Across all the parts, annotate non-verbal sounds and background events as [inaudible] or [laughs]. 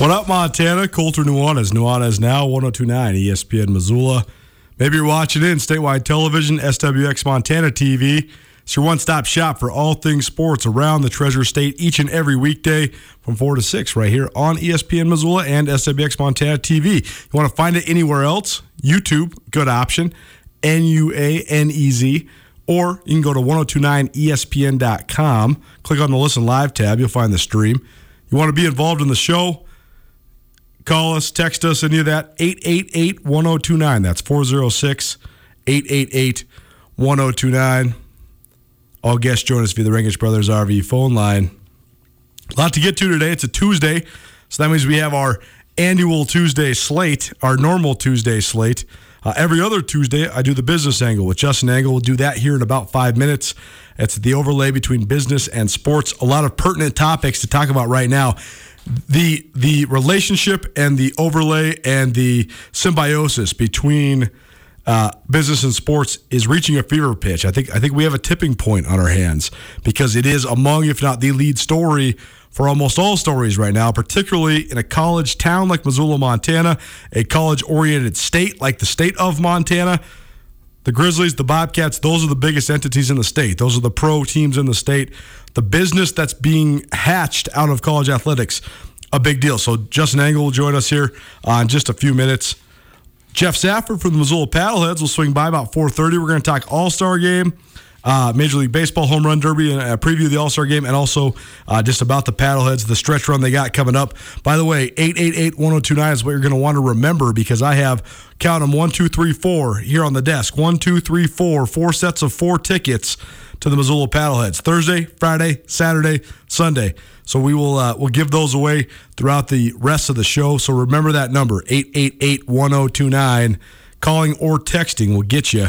What up, Montana? Colter Nuanez. Nuanez now 1029 ESPN Missoula. Maybe you're watching in statewide television, SWX Montana TV. It's your one stop shop for all things sports around the Treasure State each and every weekday from 4 to 6 right here on ESPN Missoula and SWX Montana TV. You want to find it anywhere else? YouTube, good option. N U A N E Z. Or you can go to 1029ESPN.com, click on the Listen Live tab, you'll find the stream. You want to be involved in the show? Call us, text us, any of that. 888 1029. That's 406 888 1029. All guests join us via the Rangitsch Brothers RV phone line. A lot to get to today. It's a Tuesday, so that means we have our annual Tuesday slate, our normal Tuesday slate. Uh, every other Tuesday, I do the business angle with Justin Angle. We'll do that here in about five minutes. It's the overlay between business and sports. A lot of pertinent topics to talk about right now. The the relationship and the overlay and the symbiosis between uh, business and sports is reaching a fever pitch. I think I think we have a tipping point on our hands because it is among, if not the lead story for almost all stories right now, particularly in a college town like Missoula, Montana, a college-oriented state like the state of Montana. The Grizzlies, the Bobcats, those are the biggest entities in the state. Those are the pro teams in the state. The business that's being hatched out of college athletics, a big deal. So Justin Angle will join us here uh, in just a few minutes. Geoff Safford from the Missoula Paddleheads will swing by about 4:30. We're going to talk All Star Game, uh, Major League Baseball home run derby, and a preview of the All Star Game, and also uh, just about the Paddleheads, the stretch run they got coming up. By the way, 888-1029 is what you're going to want to remember because I have count them one, two, three, four here on the desk. One, two, three, four, four sets of four tickets to the Missoula Paddleheads Thursday, Friday, Saturday, Sunday. So we will uh, we'll give those away throughout the rest of the show. So remember that number 888-1029. Calling or texting will get you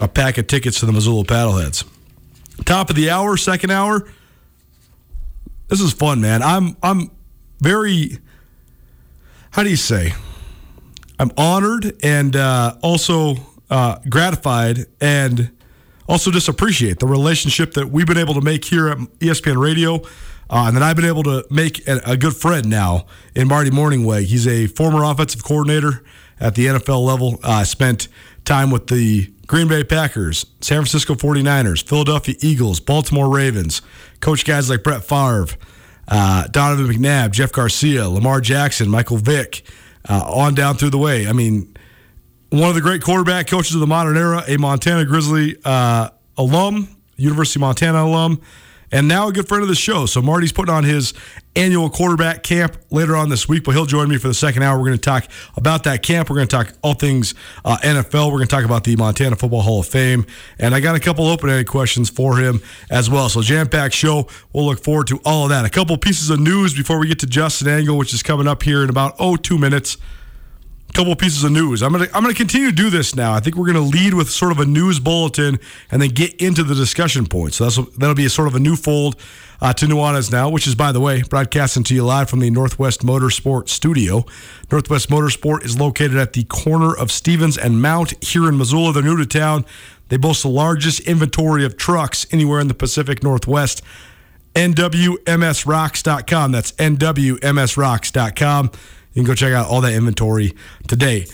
a pack of tickets to the Missoula Paddleheads. Top of the hour, second hour. This is fun, man. I'm I'm very how do you say? I'm honored and uh, also uh, gratified and also just appreciate the relationship that we've been able to make here at ESPN Radio. Uh, and that I've been able to make a, a good friend now in Marty Mornhinweg. He's a former offensive coordinator at the NFL level. Uh, spent time with the Green Bay Packers, San Francisco 49ers, Philadelphia Eagles, Baltimore Ravens, coach guys like Brett Favre, uh, Donovan McNabb, Jeff Garcia, Lamar Jackson, Michael Vick, uh, on down through the way. I mean, one of the great quarterback coaches of the modern era, a Montana Grizzly uh, alum, University of Montana alum, and now a good friend of the show. So Marty's putting on his annual quarterback camp later on this week, but he'll join me for the second hour. We're going to talk about that camp. We're going to talk all things uh, NFL. We're going to talk about the Montana Football Hall of Fame, and I got a couple open-ended questions for him as well. So jam-packed show. We'll look forward to all of that. A couple pieces of news before we get to Justin Angle, which is coming up here in about oh two minutes couple pieces of news. I'm gonna I'm gonna continue to do this now. I think we're gonna lead with sort of a news bulletin and then get into the discussion points. So that's that'll be a sort of a new fold uh, to Nuanez now, which is by the way broadcasting to you live from the Northwest Motorsport studio. Northwest Motorsport is located at the corner of Stephens and Mount here in Missoula. They're new to town. They boast the largest inventory of trucks anywhere in the Pacific Northwest. NWMSRocks.com. That's NWMSRocks.com. You can go check out all that inventory today.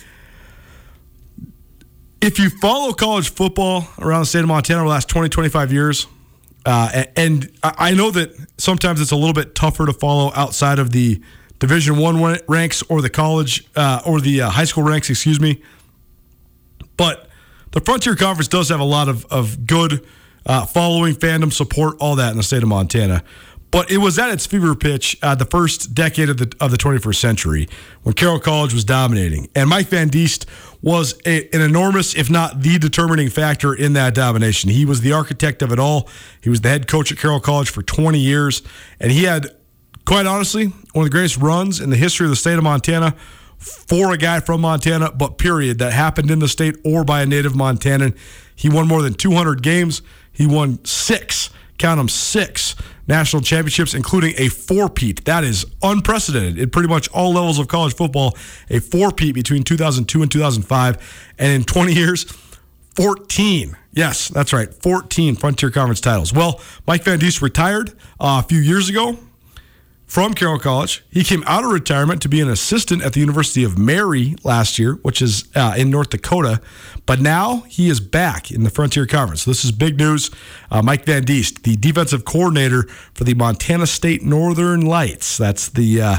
If you follow college football around the state of Montana over the last 20, 25 years, uh, and I know that sometimes it's a little bit tougher to follow outside of the Division One ranks or the college uh, or the uh, high school ranks, excuse me. But the Frontier Conference does have a lot of, of good uh, following, fandom, support, all that in the state of Montana. But it was at its fever pitch uh, the first decade of the of the 21st century when Carroll College was dominating, and Mike Van Diest was a, an enormous, if not the determining factor in that domination. He was the architect of it all. He was the head coach at Carroll College for 20 years, and he had, quite honestly, one of the greatest runs in the history of the state of Montana for a guy from Montana, but period, that happened in the state or by a native Montanan. He won more than 200 games. He won six, count them six national championships, including a four-peat. That is unprecedented in pretty much all levels of college football. A four-peat between 2002 and 2005, and in 20 years, 14. Yes, that's right, 14 Frontier Conference titles. Well, Mike Van Diest retired uh, a few years ago from Carroll College. He came out of retirement to be an assistant at the University of Mary last year, which is uh, in North Dakota. But now he is back in the Frontier Conference. So this is big news. Uh, Mike Van Diest, the defensive coordinator for the Montana State Northern Lights. That's the uh,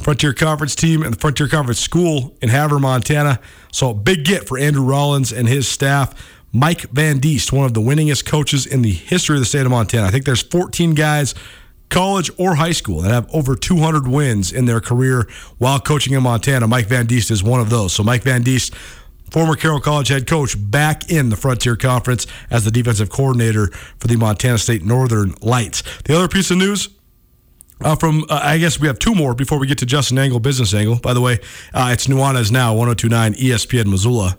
Frontier Conference team and the Frontier Conference School in Havre, Montana. So big get for Andrew Rollins and his staff. Mike Van Diest, one of the winningest coaches in the history of the state of Montana. I think there's 14 guys college or high school that have over 200 wins in their career while coaching in Montana. Mike Van Diest is one of those. So Mike Van Diest, former Carroll College head coach, back in the Frontier Conference as the defensive coordinator for the Montana State Northern Lights. The other piece of news. Uh, from uh, I guess we have two more before we get to Justin Angle business angle. By the way, uh, it's Nuanez now 1029 ESPN Missoula.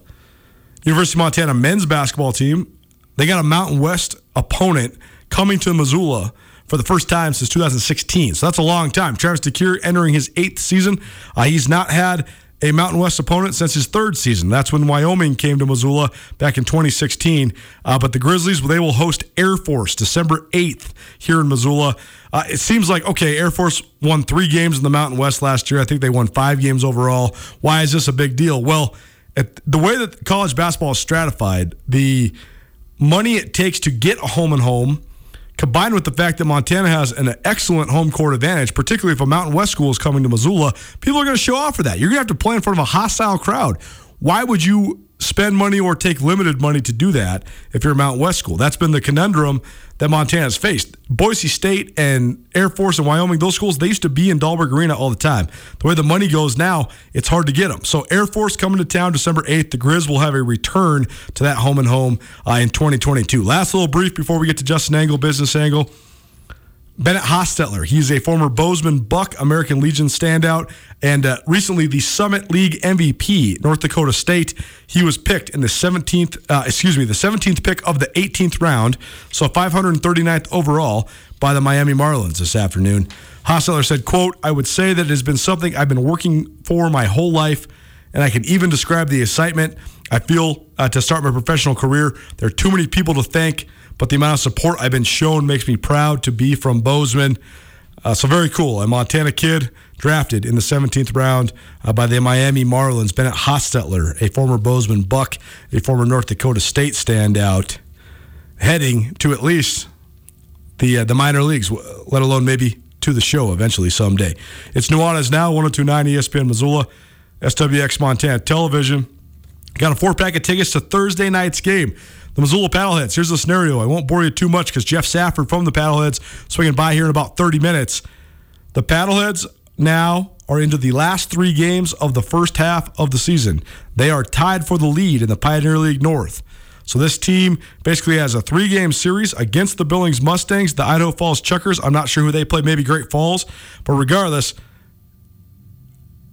University of Montana men's basketball team. They got a Mountain West opponent coming to Missoula for the first time since 2016. So that's a long time. Travis DeCuire entering his eighth season. Uh, he's not had a Mountain West opponent since his third season. That's when Wyoming came to Missoula back in 2016. Uh, but the Grizzlies, they will host Air Force December 8th here in Missoula. Uh, it seems like, okay, Air Force won three games in the Mountain West last year. I think they won five games overall. Why is this a big deal? Well, the way that college basketball is stratified, the money it takes to get a home and home combined with the fact that Montana has an excellent home court advantage, particularly if a Mountain West school is coming to Missoula, people are going to show off for that. You're going to have to play in front of a hostile crowd. Why would you spend money or take limited money to do that if you're a Mountain West school? That's been the conundrum that Montana's faced. Boise State and Air Force and Wyoming, those schools, they used to be in Dahlberg Arena all the time. The way the money goes now, it's hard to get them. So Air Force coming to town December 8th. The Grizz will have a return to that home and home uh, in 2022. Last little brief before we get to Justin Angle, business angle. Bennett Hostetler. He's a former Bozeman Buck American Legion standout and uh, recently the Summit League MVP, North Dakota State. He was picked in the 17th, uh, excuse me, the 17th pick of the 18th round, so 539th overall by the Miami Marlins this afternoon. Hostetler said, quote, I would say that it has been something I've been working for my whole life, and I can even describe the excitement I feel uh, to start my professional career, there are too many people to thank, but the amount of support I've been shown makes me proud to be from Bozeman. Uh, so very cool. A Montana kid drafted in the 17th round uh, by the Miami Marlins. Bennett Hostetler, a former Bozeman Buck, a former North Dakota State standout, heading to at least the uh, the minor leagues, let alone maybe to the show eventually someday. It's Nuanez now, 1029 ESPN Missoula, SWX Montana Television. Got a four pack of tickets to Thursday night's game. The Missoula Paddleheads. Here's the scenario. I won't bore you too much because Geoff Safford from the Paddleheads swinging by here in about 30 minutes. The Paddleheads now are into the last three games of the first half of the season. They are tied for the lead in the Pioneer League North. So this team basically has a three game series against the Billings Mustangs, the Idaho Falls Chuckers. I'm not sure who they play, maybe Great Falls. But regardless,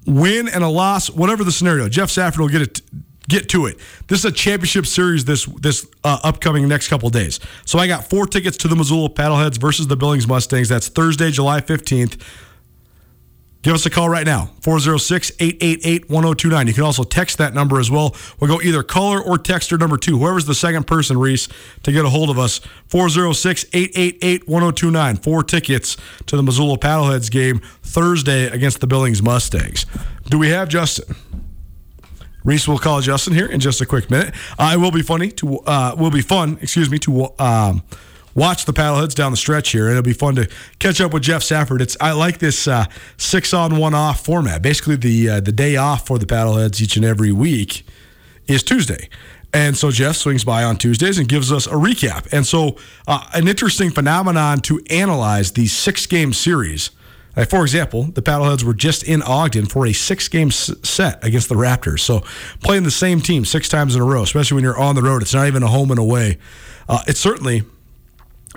win and a loss, whatever the scenario, Geoff Safford will get it. Get to it. This is a championship series this this uh, upcoming next couple days. So I got four tickets to the Missoula Paddleheads versus the Billings Mustangs. That's Thursday, July 15th. Give us a call right now, 406 888 1029. You can also text that number as well. We'll go either caller or texter number two, whoever's the second person, Reese, to get a hold of us. 406 888 1029. Four tickets to the Missoula Paddleheads game Thursday against the Billings Mustangs. Do we have Justin? Reese will call Justin here in just a quick minute. It will be funny to uh, will be fun, excuse me, to um, watch the paddleheads down the stretch here, and it'll be fun to catch up with Geoff Safford. It's I like this uh, six on one off format. Basically, the uh, the day off for the paddleheads each and every week is Tuesday. And so Geoff swings by on Tuesdays and gives us a recap. And so, uh, an interesting phenomenon to analyze the six game series like for example, the Paddleheads were just in Ogden for a six game set against the Raptors. So playing the same team six times in a row, especially when you're on the road, it's not even a home and away. Uh, it's certainly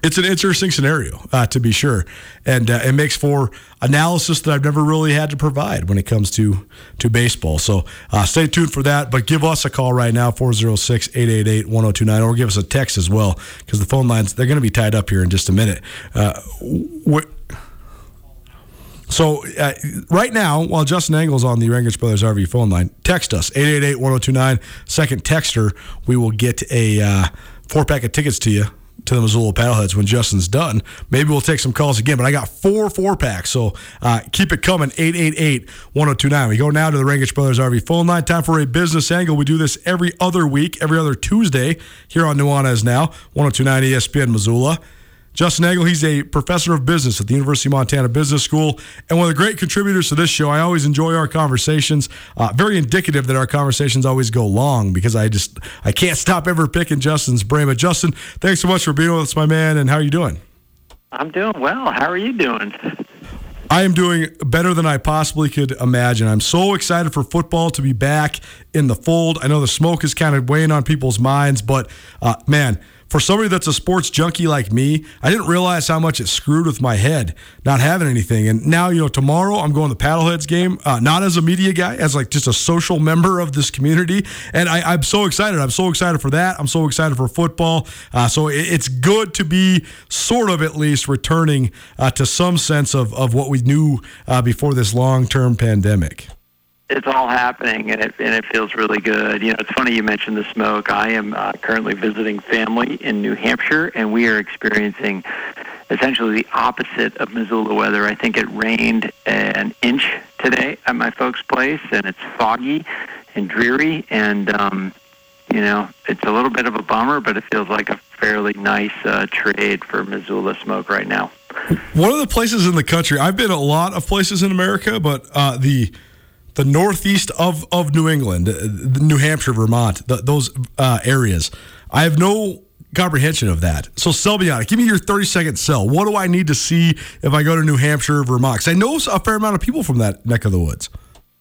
it's an interesting scenario uh, to be sure, and uh, it makes for analysis that I've never really had to provide when it comes to to baseball. So uh, stay tuned for that. But give us a call right now 406-888-1029 or give us a text as well because the phone lines they're going to be tied up here in just a minute. Uh, wh- so uh, right now, while Justin Angle's on the Rangitsch Brothers RV phone line, text us 888-1029. Second texter, we will get a uh, four pack of tickets to you to the Missoula Paddleheads when Justin's done. Maybe we'll take some calls again, but I got four four packs, so uh, keep it coming. 888-1029. We go now to the Rangitsch Brothers RV phone line. Time for a business angle. We do this every other week, every other Tuesday here on Nuanez Now, 1029 ESPN Missoula. Justin Angle, he's a professor of business at the University of Montana Business School and one of the great contributors to this show. I always enjoy our conversations. Uh, very indicative that our conversations always go long because I just I can't stop ever picking Justin's brain. But Justin, thanks so much for being with us, my man. And how are you doing? I'm doing well. How are you doing? I am doing better than I possibly could imagine. I'm so excited for football to be back in the fold. I know the smoke is kind of weighing on people's minds, but uh, man for somebody that's a sports junkie like me, I didn't realize how much it screwed with my head not having anything. And now, you know, tomorrow I'm going to the Paddleheads game, uh, not as a media guy, as like just a social member of this community. And I, am so excited. I'm so excited for that. I'm so excited for football. Uh, so it, it's good to be sort of at least returning uh, to some sense of, of what we knew uh, before this long term pandemic it's all happening and it and it feels really good. You know, it's funny you mentioned the smoke. I am uh, currently visiting family in New Hampshire, and we are experiencing essentially the opposite of Missoula weather. I think it rained an inch today at my folks' place, and it's foggy and dreary, and um, you know, it's a little bit of a bummer, but it feels like a fairly nice uh, trade for Missoula smoke right now. One of the places in the country, I've been a lot of places in America, but uh, the the northeast of, of New England, uh, New Hampshire, Vermont, the, those uh, areas. I have no comprehension of that. So sell me on it. Give me your 30 second sell. What do I need to see if I go to New Hampshire, Vermont? Because I know a fair amount of people from that neck of the woods.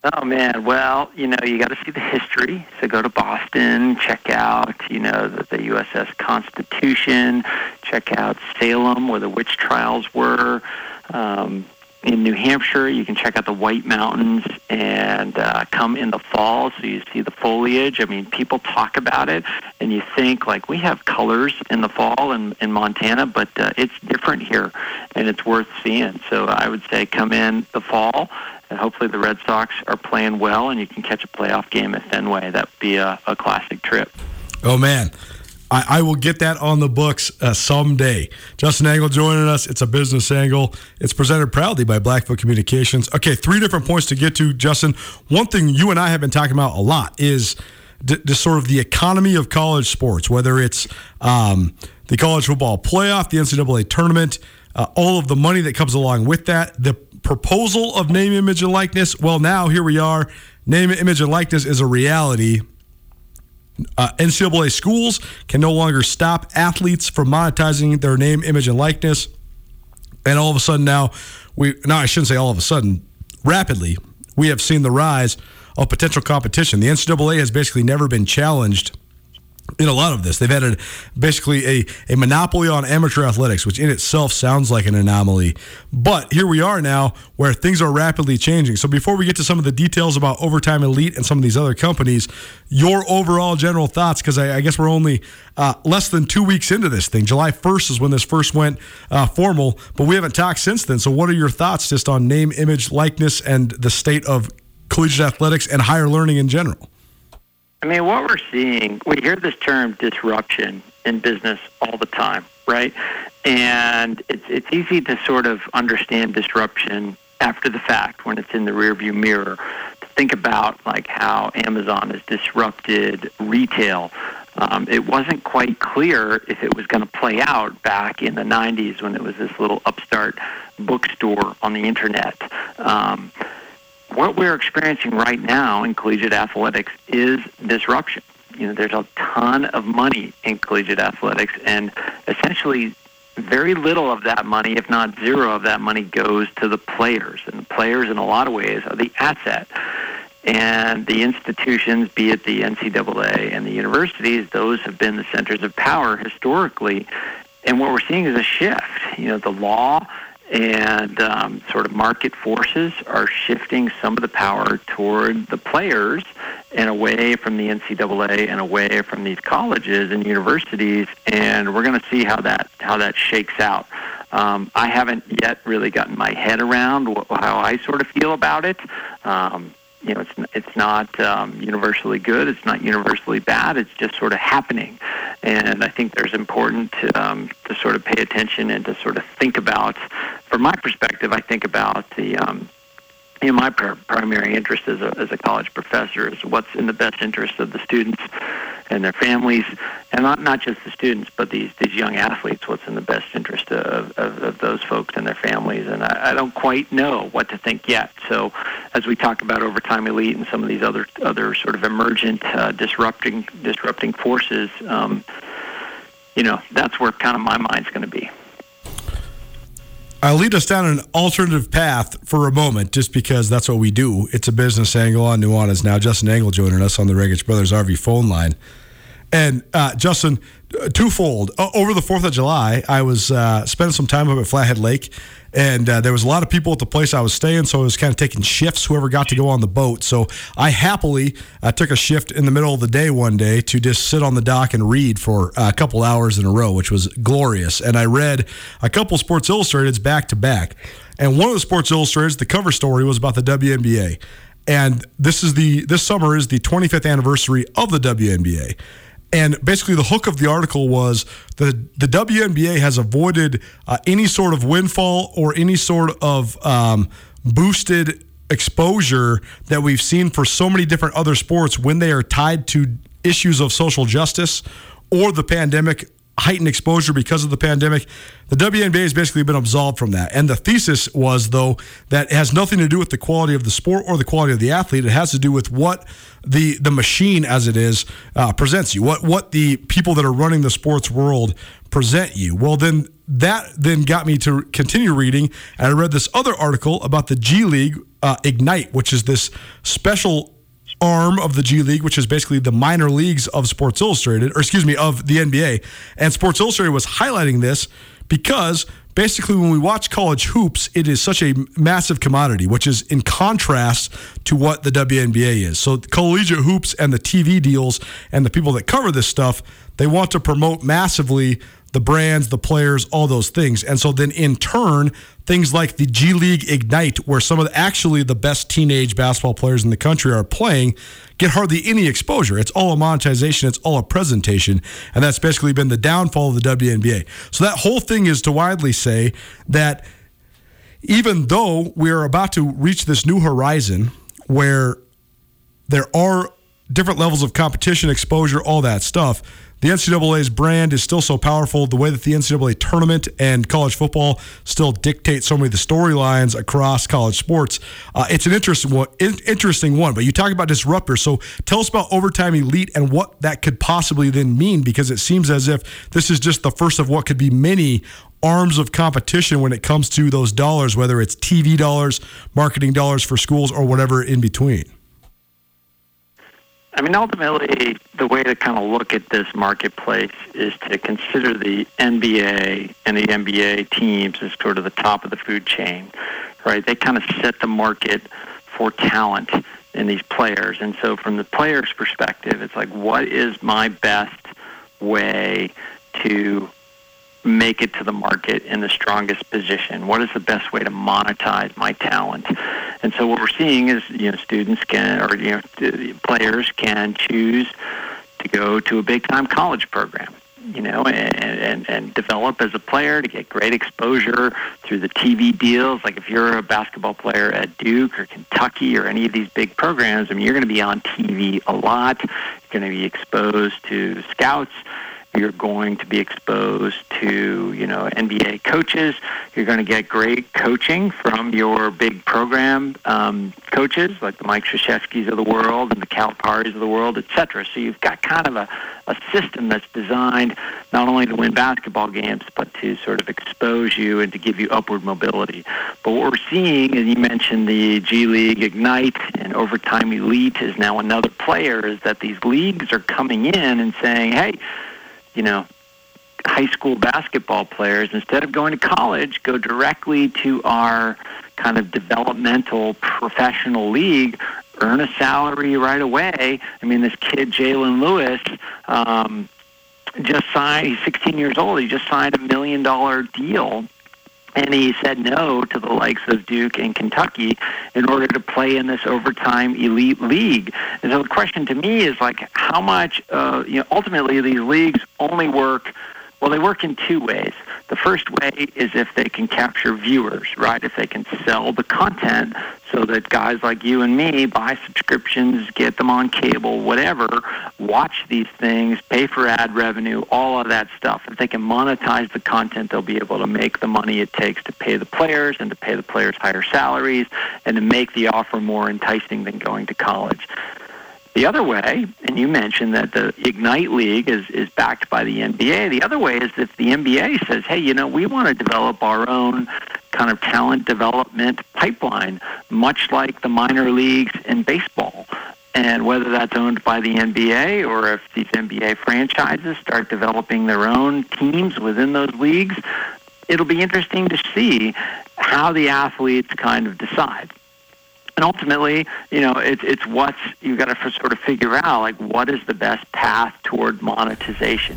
Oh man, well, you know, you got to see the history. So go to Boston, check out, you know, the, the USS Constitution, check out Salem, where the witch trials were. Um, in New Hampshire, you can check out the White Mountains and uh, come in the fall so you see the foliage. I mean, people talk about it and you think like we have colors in the fall in, in Montana, but uh, it's different here and it's worth seeing. So I would say come in the fall and hopefully the Red Sox are playing well, and you can catch a playoff game at Fenway. That would be a, a classic trip. Oh man, I, I, will get that on the books uh, someday. Justin Angle joining us. It's a business angle. It's presented proudly by Blackfoot Communications. Okay, three different points to get to, Justin. One thing you and I have been talking about a lot is the sort of the economy of college sports, whether it's um, the college football playoff, the NCAA tournament, uh, all of the money that comes along with that, the proposal of name, image, and likeness. Well, now here we are. Name, image, and likeness is a reality. Uh, NCAA schools can no longer stop athletes from monetizing their name, image, and likeness. And all of a sudden now, we now I shouldn't say all of a sudden, rapidly, we have seen the rise of potential competition. The NCAA has basically never been challenged in a lot of this. They've had basically a, a monopoly on amateur athletics, which in itself sounds like an anomaly. But here we are now where things are rapidly changing. So before we get to some of the details about Overtime Elite and some of these other companies, your overall general thoughts, because I, I, guess we're only uh, less than two weeks into this thing. July 1st is when this first went uh, formal, but we haven't talked since then. So what are your thoughts just on name, image, likeness, and the state of collegiate athletics and higher learning in general? I mean, what we're seeing, we hear this term disruption in business all the time, right? And it's it's easy to sort of understand disruption after the fact when it's in the rearview mirror. To think about like how Amazon has disrupted retail. Um, it wasn't quite clear if it was going to play out back in the 90s when it was this little upstart bookstore on the internet. Um, what we're experiencing right now in collegiate athletics is disruption. You know, there's a ton of money in collegiate athletics, and essentially, very little of that money, if not zero of that money, goes to the players. And the players, in a lot of ways, are the asset. And the institutions, be it the NCAA and the universities, those have been the centers of power historically. And what we're seeing is a shift. You know, the law and um, sort of market forces are shifting some of the power toward the players and away from the NCAA and away from these colleges and universities, and we're going to see how that how that shakes out. Um, I haven't yet really gotten my head around wh- how I sort of feel about it. Um, you know, it's it's not um, universally good. It's not universally bad. It's just sort of happening, and I think there's important to, um, to sort of pay attention and to sort of think about. From my perspective, I think about the um, you know, my pr- primary interest as a, as a college professor is what's in the best interest of the students and their families, and not not just the students, but these these young athletes. What's in the best interest of, of, of those folks and their families? And I, I don't quite know what to think yet. So, as we talk about overtime elite and some of these other other sort of emergent uh, disrupting disrupting forces, um, you know, that's where kind of my mind's going to be. I'll lead us down an alternative path for a moment, just because that's what we do. It's a business angle on Nuanez now. Justin Angle joining us on the Rangitsch Brothers RV phone line. And uh, Justin, twofold. over the Fourth of July, I was uh, spending some time up at Flathead Lake, and uh, there was a lot of people at the place I was staying, so I was kind of taking shifts. Whoever got to go on the boat, so I happily uh, took a shift in the middle of the day one day to just sit on the dock and read for a couple hours in a row, which was glorious. And I read a couple Sports Illustrateds back to back, and one of the Sports Illustrateds, the cover story was about the WNBA. And this is the this summer is the 25th anniversary of the WNBA. And basically, the hook of the article was the the WNBA has avoided uh, any sort of windfall or any sort of um, boosted exposure that we've seen for so many different other sports when they are tied to issues of social justice or the pandemic heightened exposure because of the pandemic. The WNBA has basically been absolved from that. And the thesis was, though, that it has nothing to do with the quality of the sport or the quality of the athlete. It has to do with what the the machine, as it is, uh, presents you. What what the people that are running the sports world present you. Well, then that then got me to continue reading, and I read this other article about the G League uh, Ignite, which is this special arm of the G League, which is basically the minor leagues of Sports Illustrated, or excuse me, of the NBA. And Sports Illustrated was highlighting this because basically when we watch college hoops, it is such a massive commodity, which is in contrast to what the WNBA is. So collegiate hoops and the TV deals and the people that cover this stuff, they want to promote massively the brands, the players, all those things. And so then in turn, things like the G League Ignite, where some of the, actually the best teenage basketball players in the country are playing, get hardly any exposure. It's all a monetization, it's all a presentation. And that's basically been the downfall of the WNBA. So that whole thing is to widely say that even though we're about to reach this new horizon where there are different levels of competition, exposure, all that stuff the NCAA's brand is still so powerful. The way that the NCAA tournament and college football still dictate so many of the storylines across college sports, uh, it's an interesting one. Interesting one. But you talk about disruptors. So tell us about overtime elite and what that could possibly then mean, because it seems as if this is just the first of what could be many arms of competition when it comes to those dollars, whether it's TV dollars, marketing dollars for schools, or whatever in between. I mean, ultimately, the way to kind of look at this marketplace is to consider the NBA and the NBA teams as sort of the top of the food chain, right? They kind of set the market for talent in these players. And so, from the player's perspective, it's like, what is my best way to make it to the market in the strongest position? What is the best way to monetize my talent? And so what we're seeing is, you know, students can, or, you know, players can choose to go to a big time college program you know, and, and, and develop as a player to get great exposure through the TV deals. Like if you're a basketball player at Duke or Kentucky or any of these big programs, I mean, you're going to be on TV a lot. You're going to be exposed to scouts. You're going to be exposed to, you know, NBA coaches. You're going to get great coaching from your big program um, coaches, like the Mike Krzyzewskis of the world and the Caliparis of the world, et cetera. So you've got kind of a, a system that's designed not only to win basketball games, but to sort of expose you and to give you upward mobility. But what we're seeing, and you mentioned the G League Ignite and Overtime Elite is now another player, is that these leagues are coming in and saying, hey, you know, high school basketball players, instead of going to college, go directly to our kind of developmental professional league, earn a salary right away. I mean, this kid, Jalen Lewis, um, just signed, he's 16 years old, he just signed a million dollar deal and he said no to the likes of Duke and Kentucky in order to play in this overtime elite league. And so the question to me is like, how much? Uh, you know, ultimately these leagues only work well, they work in two ways. The first way is if they can capture viewers, right? If they can sell the content so that guys like you and me buy subscriptions, get them on cable, whatever, watch these things, pay for ad revenue, all of that stuff. If they can monetize the content, they'll be able to make the money it takes to pay the players and to pay the players higher salaries and to make the offer more enticing than going to college. The other way, and you mentioned that the Ignite League is, is backed by the NBA. The other way is if the NBA says, hey, you know, we want to develop our own kind of talent development pipeline, much like the minor leagues in baseball. And whether that's owned by the NBA or if these NBA franchises start developing their own teams within those leagues, it'll be interesting to see how the athletes kind of decide and ultimately, you know, it's it's what's you've got to sort of figure out like what is the best path toward monetization.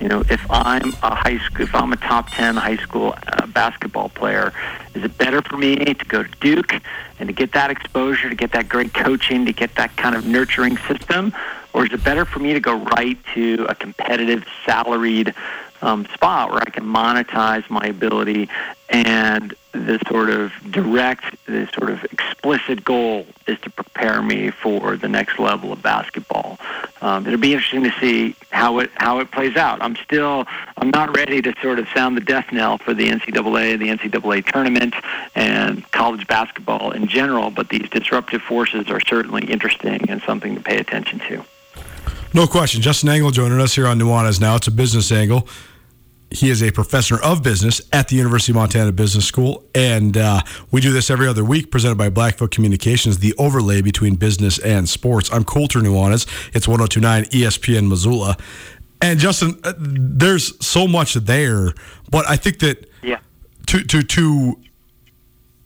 You know, if I'm a high school, if I'm a top ten high school uh, basketball player, is it better for me to go to Duke and to get that exposure, to get that great coaching, to get that kind of nurturing system, or is it better for me to go right to a competitive salaried um, spot where I can monetize my ability and the sort of direct, the sort of explicit goal is to prepare me for the next level of basketball. Um, it'll be interesting to see how it how it plays out. I'm still I'm not ready to sort of sound the death knell for the NCAA, the NCAA tournament, and college basketball in general. But these disruptive forces are certainly interesting and something to pay attention to. No question. Justin Angle joining us here on Nuanez now. It's a business angle he is a professor of business at the University of Montana Business School. And uh, we do this every other week, presented by Blackfoot Communications, the overlay between business and sports. I'm Colter Nuanez. It's 1029 ESPN Missoula. And Justin, uh, there's so much there, but I think that yeah. to, to, to,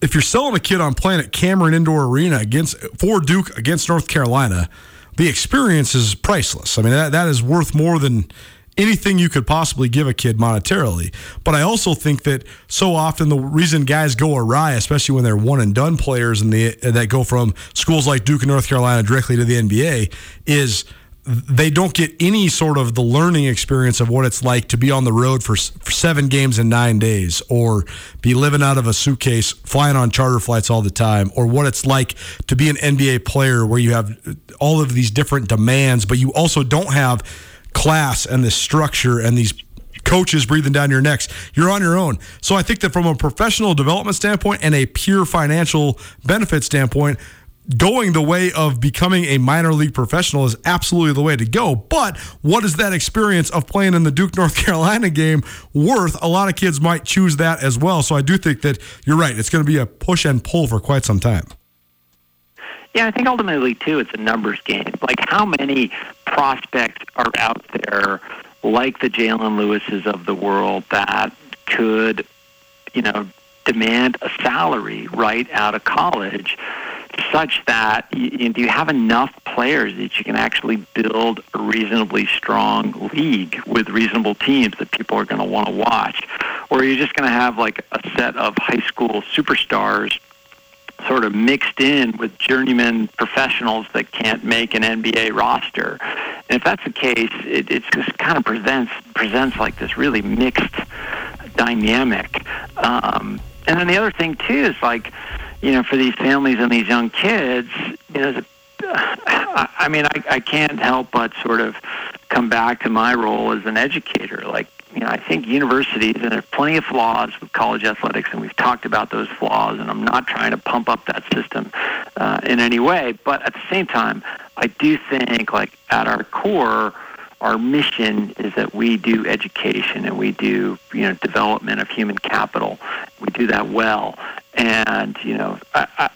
if you're selling a kid on Planet Cameron Indoor Arena against for Duke against North Carolina, the experience is priceless. I mean, that, that is worth more than anything you could possibly give a kid monetarily. But I also think that so often the reason guys go awry, especially when they're one and done players and the that go from schools like Duke and North Carolina directly to the NBA, is they don't get any sort of the learning experience of what it's like to be on the road for, for, seven games in nine days or be living out of a suitcase flying on charter flights all the time or what it's like to be an nba player where you have all of these different demands but you also don't have class and the structure and these coaches breathing down your necks. You're on your own. So I think that from a professional development standpoint and a pure financial benefit standpoint, going the way of becoming a minor league professional is absolutely the way to go. But what is that experience of playing in the Duke North [laughs] Carolina game worth? A lot of kids might choose that as well. So I do think that you're right. It's going to be a push and pull for quite some time. Yeah, I think ultimately too, it's a numbers game. Like how many prospects are out there, like the Jalen Lewises of the world, that could, you know, demand a salary right out of college, such that you, you have enough players that you can actually build a reasonably strong league with reasonable teams that people are going to want to watch, or are you're just going to have like a set of high school superstars sort of mixed in with journeyman professionals that can't make an NBA roster. And if that's the case, it, it just kind of presents presents like this really mixed dynamic. Um, and then the other thing too is like, you know, for these families and these young kids, you know, [sighs] I mean, I, I can't help but sort of come back to my role as an educator. Like, you know, I think universities, and there's plenty of flaws with college athletics, and we've talked about those flaws, and I'm not trying to pump up that system uh, in any way. But at the same time, I do think, like, at our core, our mission is that we do education and we do, you know, development of human capital. We do that well. And, you know, I, I,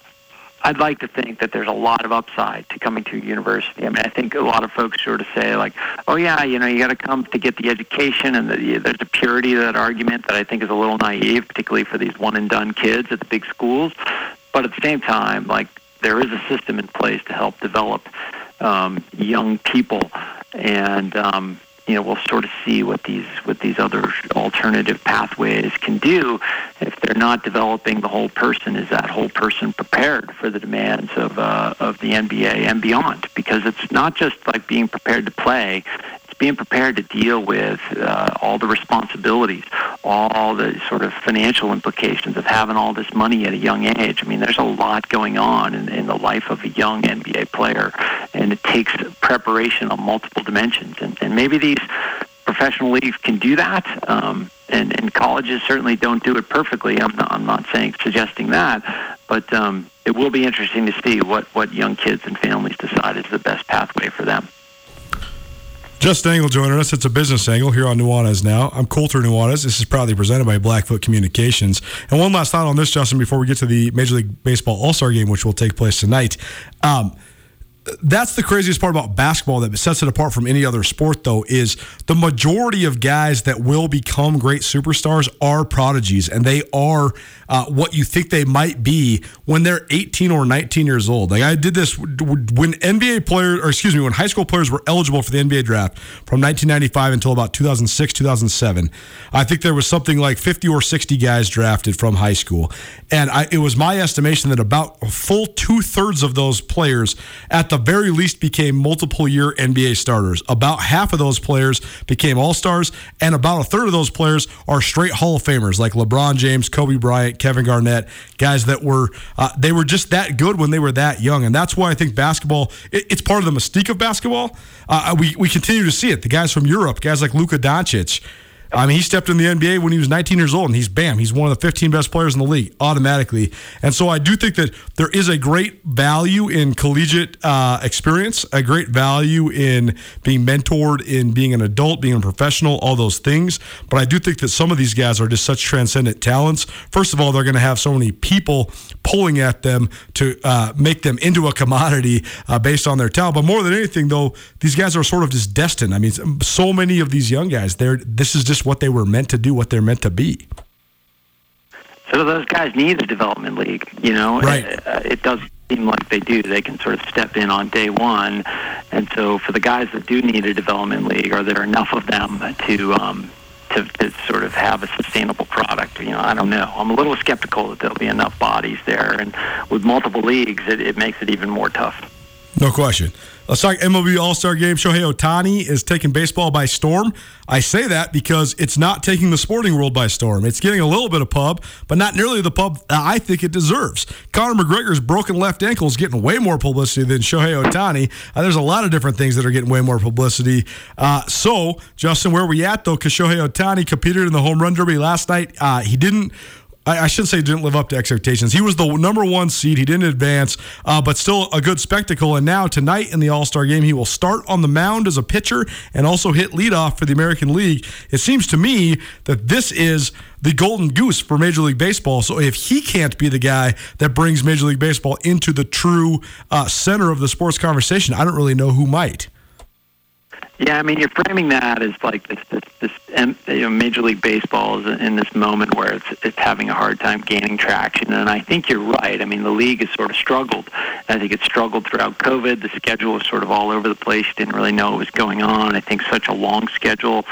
I'd like to think that there's a lot of upside to coming to a university. I mean, I think a lot of folks sort of say like, "Oh yeah, you know, you got to come to get the education," and the, there's a purity to that argument that I think is a little naive, particularly for these one and done kids at the big schools. But at the same time, like there is a system in place to help develop um, young people, and um, you know, we'll sort of see what these what these other alternative pathways can do. If they're not developing the whole person, is that whole person prepared for the demands of uh, of the NBA and beyond? Because it's not just like being prepared to play; being prepared to deal with uh, all the responsibilities, all the sort of financial implications of having all this money at a young age. I mean, there's a lot going on in, in the life of a young NBA player, and it takes preparation on multiple dimensions. And, and maybe these professional leagues can do that. Um, and, and colleges certainly don't do it perfectly. I'm not, I'm not saying suggesting that, but um, it will be interesting to see what, what young kids and families decide is the best pathway for them. Just Angle joining us. It's a business angle here on Nuanez Now. I'm Colter Nuanez. This is proudly presented by Blackfoot Communications. And one last thought on this, Justin, before we get to the Major League Baseball All Star game, which will take place tonight. Um, that's the craziest part about basketball that sets it apart from any other sport though is the majority of guys that will become great superstars are prodigies and they are uh, what you think they might be when they're 18 or 19 years old. Like i did this when nba players or excuse me when high school players were eligible for the nba draft from 1995 until about 2006 2007 i think there was something like 50 or 60 guys drafted from high school. And I, it was my estimation that about a full two-thirds of those players at the the very least became multiple year NBA starters. About half of those players became All Stars, and about a third of those players are straight Hall of Famers like LeBron James, Kobe Bryant, Kevin Garnett, guys that were uh, they were just that good when they were that young, and that's why I think basketball it, it's part of the mystique of basketball. Uh, we we continue to see it. The guys from Europe, guys like Luka Doncic. I mean, he stepped in the NBA when he was 19 years old, and he's bam, he's one of the 15 best players in the league automatically. And so I do think that there is a great value in collegiate uh, experience, a great value in being mentored, in being an adult, being a professional, all those things. But I do think that some of these guys are just such transcendent talents. First of all, they're going to have so many people pulling at them to uh, make them into a commodity uh, based on their talent. But more than anything, though, these guys are sort of just destined. I mean, so many of these young guys, they're this is just just what they were meant to do, what they're meant to be. So those guys need a development league. You know, right? It, uh, it does seem like they do. They can sort of step in on day one, and so for the guys that do need a development league, are there enough of them to um, to, to sort of have a sustainable product? You know, I don't know. I'm a little skeptical that there'll be enough bodies there, and with multiple leagues, it, it makes it even more tough. No question. Let's talk MLB All Star Game. Shohei Ohtani is taking baseball by storm. I say that because it's not taking the sporting world by storm. It's getting a little bit of pub, but not nearly the pub I think it deserves. Conor McGregor's broken left ankle is getting way more publicity than Shohei Ohtani. Uh, there's a lot of different things that are getting way more publicity. Uh, so, Justin, where are we at though? Because Shohei Ohtani competed in the home run derby last night. Uh, he didn't I, I should say didn't live up to expectations. He was the number one seed. He didn't advance, uh, but still a good spectacle. And now tonight in the All Star game, he will start on the mound as a pitcher and also hit leadoff for the American League. It seems to me that this is the golden goose for Major League Baseball. So if he can't be the guy that brings Major League Baseball into the true uh, center of the sports conversation, I don't really know who might. Yeah, I mean, you're framing that as like this, this, this you know, Major League Baseball is in this moment where it's it's having a hard time gaining traction, and I think you're right. I mean, the league has sort of struggled. I think it struggled throughout COVID. The schedule was sort of all over the place. You didn't really know what was going on. I think such a long schedule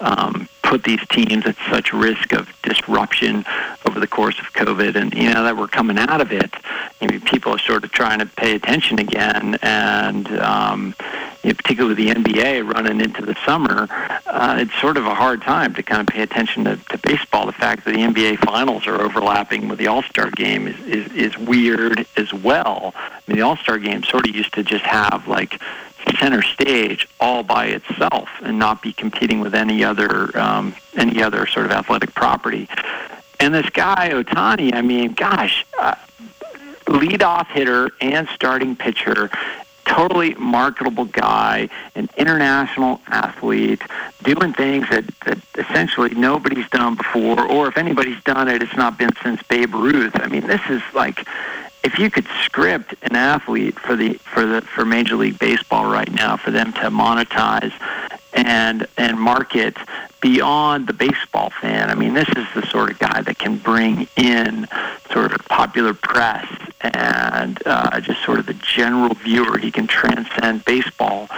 um, put these teams at such risk of disruption over the course of COVID. And, you know, that we're coming out of it, I people are sort of trying to pay attention again. And, um, you know, particularly the NBA running into the summer, uh, it's sort of a hard time to kind of pay attention to, to baseball. The fact that the NBA finals are overlapping with the All Star game is, is, is weird as well. I mean, the All Star game sort of used to just have like center stage all by itself and not be competing with any other um, any other sort of athletic property. And this guy Ohtani, I mean, gosh, uh, leadoff hitter and starting pitcher. Totally marketable guy, an international athlete, doing things that, that essentially nobody's done before, or if anybody's done it, it's not been since Babe Ruth. I mean, this is like if you could script an athlete for the for the for Major League Baseball right now for them to monetize and and market beyond the baseball fan. I mean, this is the sort of guy that can bring in sort of popular press and uh, just sort of the general viewer. He can transcend baseball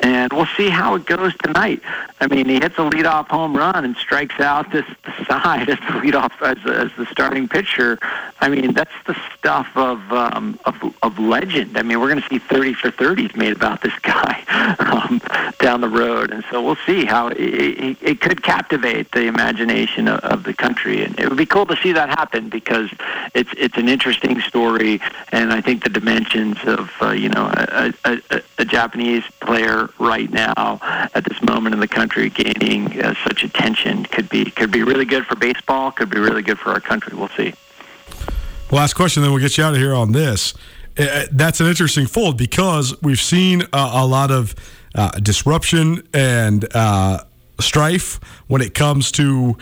and we'll see how it goes tonight. I mean, he hits a leadoff home run and strikes out this side as the leadoff as, as the starting pitcher. I mean, that's the stuff of um, of, of legend. I mean, we're going to see 30 for 30s made about this guy [laughs] um, down the road, and so we'll see how it, it, it could captivate the imagination of, of the country, and it would be cool to see that happen because it's it's an interesting story, and I think the dimensions of uh, you know a, a, a Japanese player right now at this moment in the country gaining uh, such attention could be could be really good for baseball. Could be really good for our country. We'll see. Last question, then we'll get you out of here on this. Uh, uh that's an interesting fold because we've seen uh, a lot of uh, disruption and strife when it comes to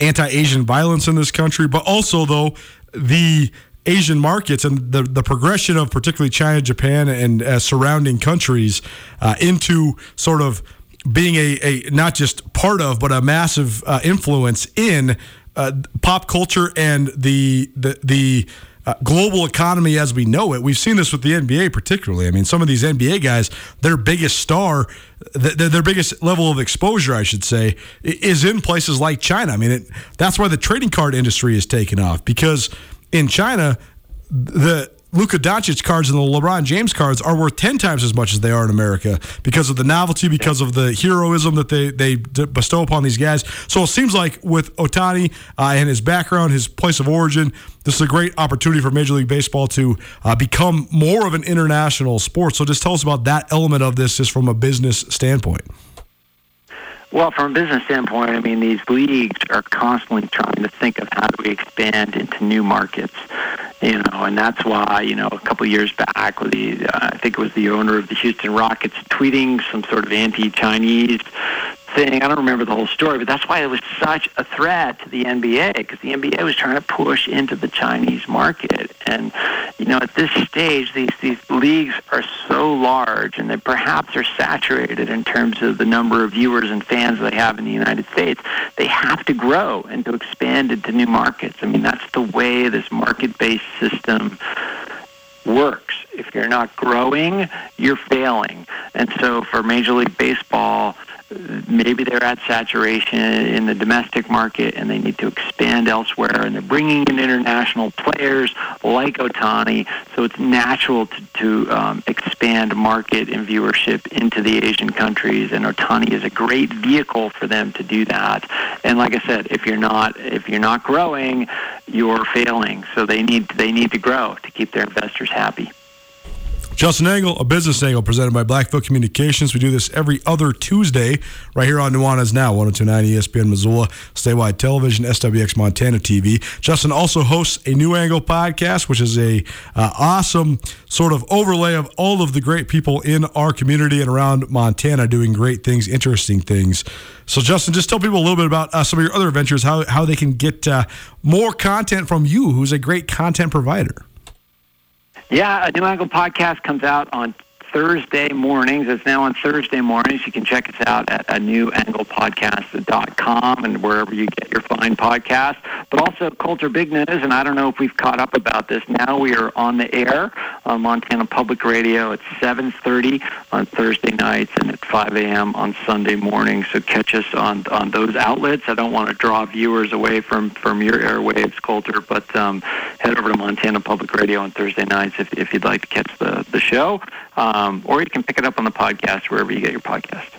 anti-Asian violence in this country, but also though the Asian markets and the, the progression of particularly China, Japan, and uh, surrounding countries uh, into sort of being a, a not just part of, but a massive uh, influence in uh, pop culture and the the the uh, global economy as we know it. We've seen this with the NBA, particularly. I mean, some of these NBA guys, their biggest star, th- their biggest level of exposure, I should say, is in places like China. I mean, it, that's why the trading card industry is taken off because in China, the Luka Doncic cards and the LeBron James cards are worth 10 times as much as they are in America because of the novelty, because of the heroism that they, they bestow upon these guys. So it seems like with Ohtani uh, and his background, his place of origin, this is a great opportunity for Major League Baseball to uh, become more of an international sport. So just tell us about that element of this just from a business standpoint. Well, from a business standpoint, I mean, these leagues are constantly trying to think of how do we expand into new markets, you know, and that's why, you know, a couple of years back, the uh, I think it was the owner of the Houston Rockets tweeting some sort of anti-Chinese thing. I don't remember the whole story, but that's why it was such a threat to the NBA because the NBA was trying to push into the Chinese market. And you know, at this stage, these these leagues are so large, and they perhaps are saturated in terms of the number of viewers and fans they have in the United States. They have to grow and to expand into new markets. I mean, that's the way this market-based system works. If you're not growing, you're failing. And so for Major League Baseball, maybe they're at saturation in the domestic market and they need to expand elsewhere and they're bringing in international players like Ohtani. So it's natural to, to um, expand market and viewership into the Asian countries and Ohtani is a great vehicle for them to do that. And like I said if you're not if you're not growing you're failing. So they need they need to grow to keep their investors happy Justin Angle, a business angle presented by Blackfoot Communications. We do this every other Tuesday right here on Nuanez Now, 1029 ESPN Missoula, statewide television, SWX Montana TV. Justin also hosts a New Angle podcast, which is a uh, awesome sort of overlay of all of the great people in our community and around Montana doing great things, interesting things. So, Justin, just tell people a little bit about uh, some of your other ventures, how, how they can get uh, more content from you, who's a great content provider. Yeah, a New Angle podcast comes out on Thursday mornings. It's now on Thursday mornings. You can check us out at a newanglepodcast.com and wherever you get your fine podcasts. But also Colter Big News, and I don't know if we've caught up about this. Now we are on the air on Montana Public Radio at 7.30 on Thursday nights and at 5 a.m. on Sunday mornings. So catch us on, on those outlets. I don't want to draw viewers away from, from your airwaves, Colter, but um, head over to Montana Public Radio on Thursday nights if, if you'd like to catch the, the show. Um, or you can pick it up on the podcast wherever you get your podcast.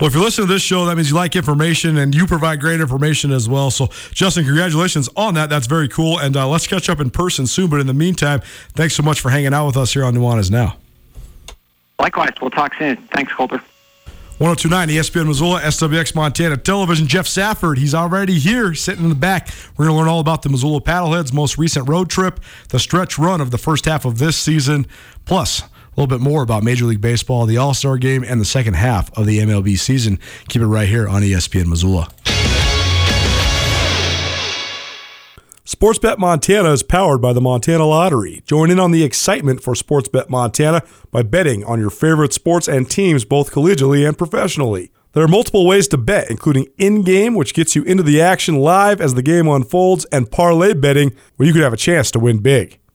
Well, if you're listening to this show, that means you like information and you provide great information as well. So, Justin, congratulations on that. That's very cool. And uh, let's catch up in person soon. But in the meantime, thanks so much for hanging out with us here on Nuanez Now. Likewise. We'll talk soon. Thanks, Colter. 1029 ESPN Missoula, SWX Montana Television. Geoff Safford, he's already here sitting in the back. We're going to learn all about the Missoula Paddleheads' most recent road trip, the stretch run of the first half of this season, plus a little bit more about Major League Baseball, the All Star game, and the second half of the MLB season. Keep it right here on ESPN Missoula. Sportsbet Montana is powered by the Montana Lottery. Join in on the excitement for Sportsbet Montana by betting on your favorite sports and teams both collegially and professionally. There are multiple ways to bet, including in game, which gets you into the action live as the game unfolds, and parlay betting, where you could have a chance to win big.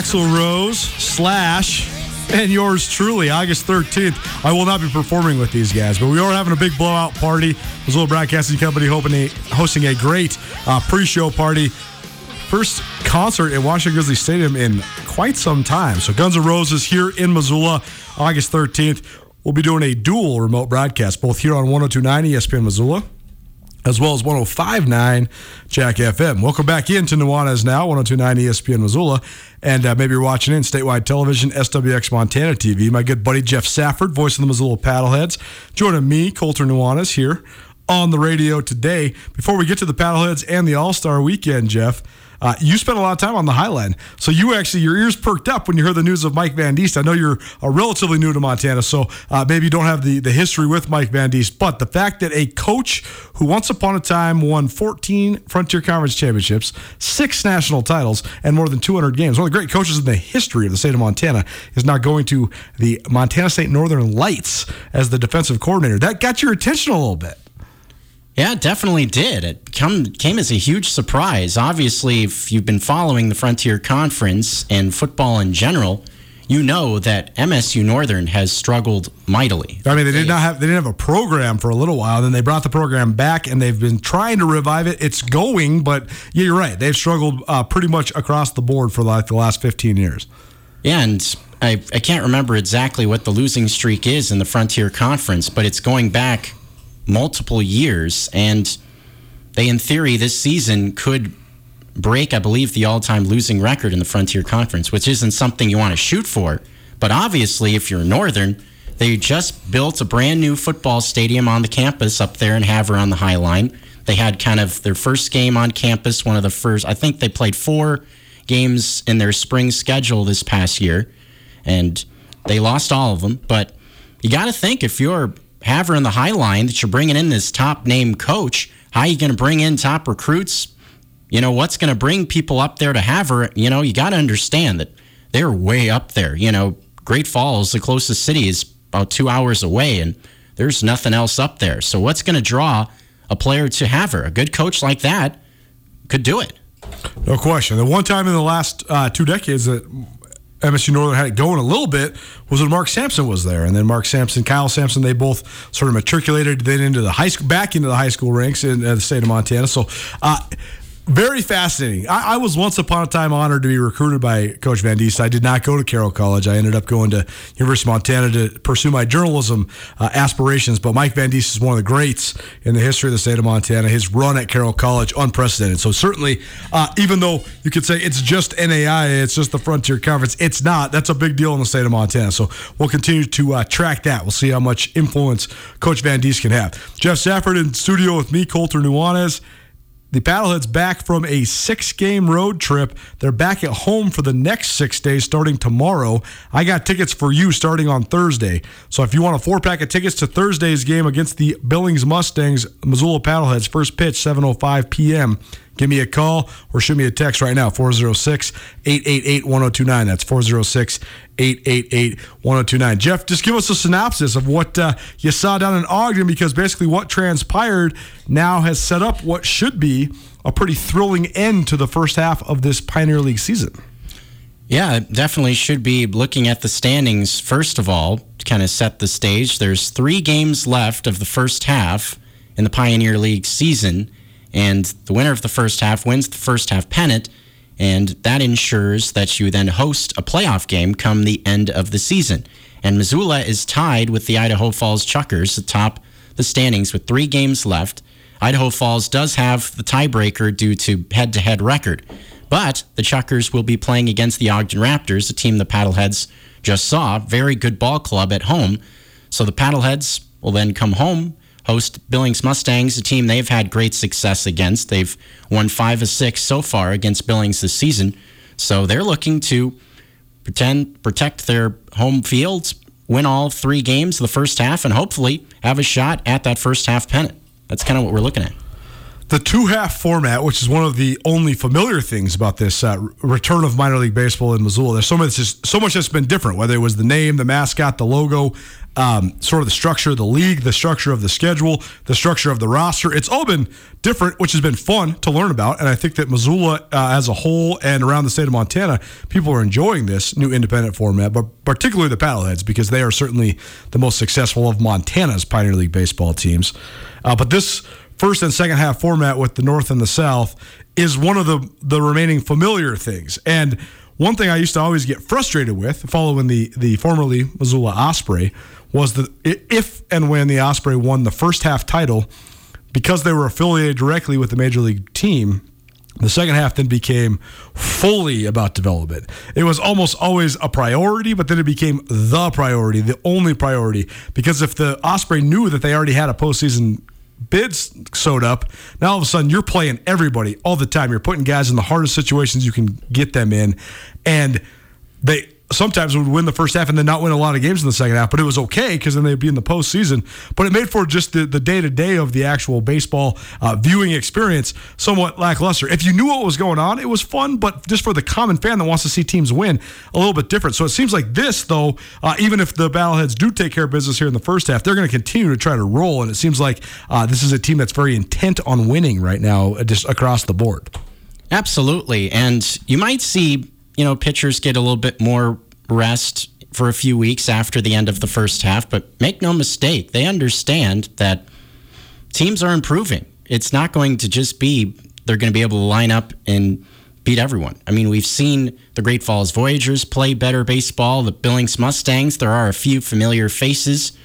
Axl Rose slash and yours truly, August 13th. I will not be performing with these guys, but we are having a big blowout party. Missoula Broadcasting Company hoping hosting a great uh, pre-show party. First concert at Washington Grizzly Stadium in quite some time. So Guns N' Roses here in Missoula, August 13th. We'll be doing a dual remote broadcast, both here on 1029 ESPN Missoula as well as 1059 Jack FM. Welcome back in to Nuanez now, 1029 ESPN Missoula. And uh, maybe you're watching in statewide television, SWX Montana TV. My good buddy Geoff Safford, voice of the Missoula Paddleheads, joining me, Colter Nuanez, here on the radio today. Before we get to the Paddleheads and the All Star weekend, Geoff, uh, you spent a lot of time on the Highline, so you actually your ears perked up when you heard the news of Mike Van Diest. I know you're uh, relatively new to Montana, so uh, maybe you don't have the the history with Mike Van Diest, but the fact that a coach who once upon a time won 14 Frontier Conference championships, six national titles, and more than 200 games, one of the great coaches in the history of the state of Montana, is now going to the Montana State Northern Lights as the defensive coordinator. That got your attention a little bit. Yeah, it definitely did. It come, came as a huge surprise. Obviously, if you've been following the Frontier Conference and football in general, you know that MSU Northern has struggled mightily. I mean, they did not have they didn't have a program for a little while. Then they brought the program back, and they've been trying to revive it. It's going, but yeah, you're right. They've struggled uh, pretty much across the board for like the last 15 years. Yeah, and I I can't remember exactly what the losing streak is in the Frontier Conference, but it's going back multiple years, and they, in theory, this season could break, I believe, the all time losing record in the Frontier Conference, which isn't something you want to shoot for. But obviously, if you're Northern, they just built a brand new football stadium on the campus up there in Havre on the High Line. They had kind of their first game on campus, one of the first, I think they played four games in their spring schedule this past year, and they lost all of them. But you got to think if you're Havre in the High Line that you're bringing in this top name coach, how are you going to bring in top recruits? You know, what's going to bring people up there to Havre? You know, you got to understand that they're way up there. You know, Great Falls, the closest city, is about two hours away, and there's nothing else up there. So, what's going to draw a player to Havre? A good coach like that could do it. No question. The one time in the last uh, two decades that MSU Northern had it going a little bit was when Mark Sampson was there, and then Mark Sampson, Kyle Sampson, they both sort of matriculated then into the high school, back into the high school ranks in uh, the state of Montana. So, uh, very fascinating. I, I, was once upon a time honored to be recruited by Coach Van Diest. I did not go to Carroll College. I ended up going to University of Montana to pursue my journalism uh, aspirations. But Mike Van Diest is one of the greats in the history of the state of Montana. His run at Carroll College unprecedented. So certainly, uh, even though you could say it's just NAI, it's just the Frontier Conference, it's not. That's a big deal in the state of Montana. So we'll continue to uh, track that. We'll see how much influence Coach Van Diest can have. Geoff Safford in studio with me, Colter Nuanez. The Paddleheads back from a six game road trip. They're back at home for the next six days starting tomorrow. I got tickets for you starting on Thursday. So if you want a four pack of tickets to Thursday's game against the Billings Mustangs, Missoula Paddleheads, first pitch, 7.05 p.m., Give me a call or shoot me a text right now, 406 888 1029. That's 406 888 1029. Geoff, just give us a synopsis of what uh, you saw down in Ogden because basically what transpired now has set up what should be a pretty thrilling end to the first half of this Pioneer League season. Yeah, definitely should be looking at the standings first of all to kind of set the stage. There's three games left of the first half in the Pioneer League season. And the winner of the first half wins the first half pennant, and that ensures that you then host a playoff game come the end of the season. And Missoula is tied with the Idaho Falls Chuckers atop the standings with three games left. Idaho Falls does have the tiebreaker due to head to head record. But the Chuckers will be playing against the Ogden Raptors, a team the Paddleheads just saw. Very good ball club at home. So the Paddleheads will then come home host Billings Mustangs, a team they've had great success against. They've won five of six so far against Billings this season. So they're looking to pretend protect their home fields, win all three games the first half, and hopefully have a shot at that first half pennant. That's kind of what we're looking at the two half format, which is one of the only familiar things about this uh, return of minor league baseball in Missoula. There's so much, so much that's been different, whether it was the name, the mascot, the logo, um, sort of the structure of the league, the structure of the schedule, the structure of the roster. It's all been different, which has been fun to learn about. And I think that Missoula uh, as a whole and around the state of Montana, people are enjoying this new independent format, but particularly the Paddleheads because they are certainly the most successful of Montana's Pioneer League baseball teams. Uh, but this first and second half format with the North and the South is one of the the remaining familiar things. And one thing I used to always get frustrated with following the the formerly Missoula Osprey was that if and when the Osprey won the first half title, because they were affiliated directly with the major league team, the second half then became fully about development. It was almost always a priority, but then it became the priority, the only priority. Because if the Osprey knew that they already had a postseason bids sewed up. Now all of a sudden you're playing everybody all the time. You're putting guys in the hardest situations you can get them in, and they sometimes would win the first half and then not win a lot of games in the second half, but it was okay because then they'd be in the postseason. But it made for just the, the day-to-day of the actual baseball uh, viewing experience somewhat lackluster. If you knew what was going on, it was fun, but just for the common fan that wants to see teams win, a little bit different. So it seems like this, though, uh, even if the Paddleheads do take care of business here in the first half, they're going to continue to try to roll, and it seems like uh, this is a team that's very intent on winning right now, uh, just across the board. Absolutely, and you might see you know, pitchers get a little bit more rest for a few weeks after the end of the first half. But make no mistake, they understand that teams are improving. It's not going to just be they're going to be able to line up and beat everyone. I mean, we've seen the Great Falls Voyagers play better baseball, the Billings Mustangs. There are a few familiar faces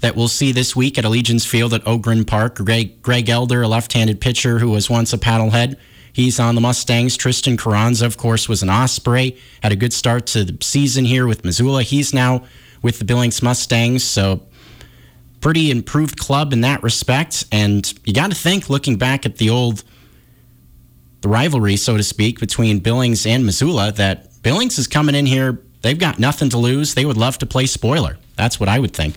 that we'll see this week at Allegiance Field at Ogren Park. Greg, Greg Elder, a left handed pitcher who was once a paddlehead, He's on the Mustangs. Tristan Carranza, of course, was an Osprey. Had a good start to the season here with Missoula. He's now with the Billings Mustangs. So pretty improved club in that respect. And you got to think, looking back at the old the rivalry, so to speak, between Billings and Missoula, that Billings is coming in here. They've got nothing to lose. They would love to play spoiler. That's what I would think.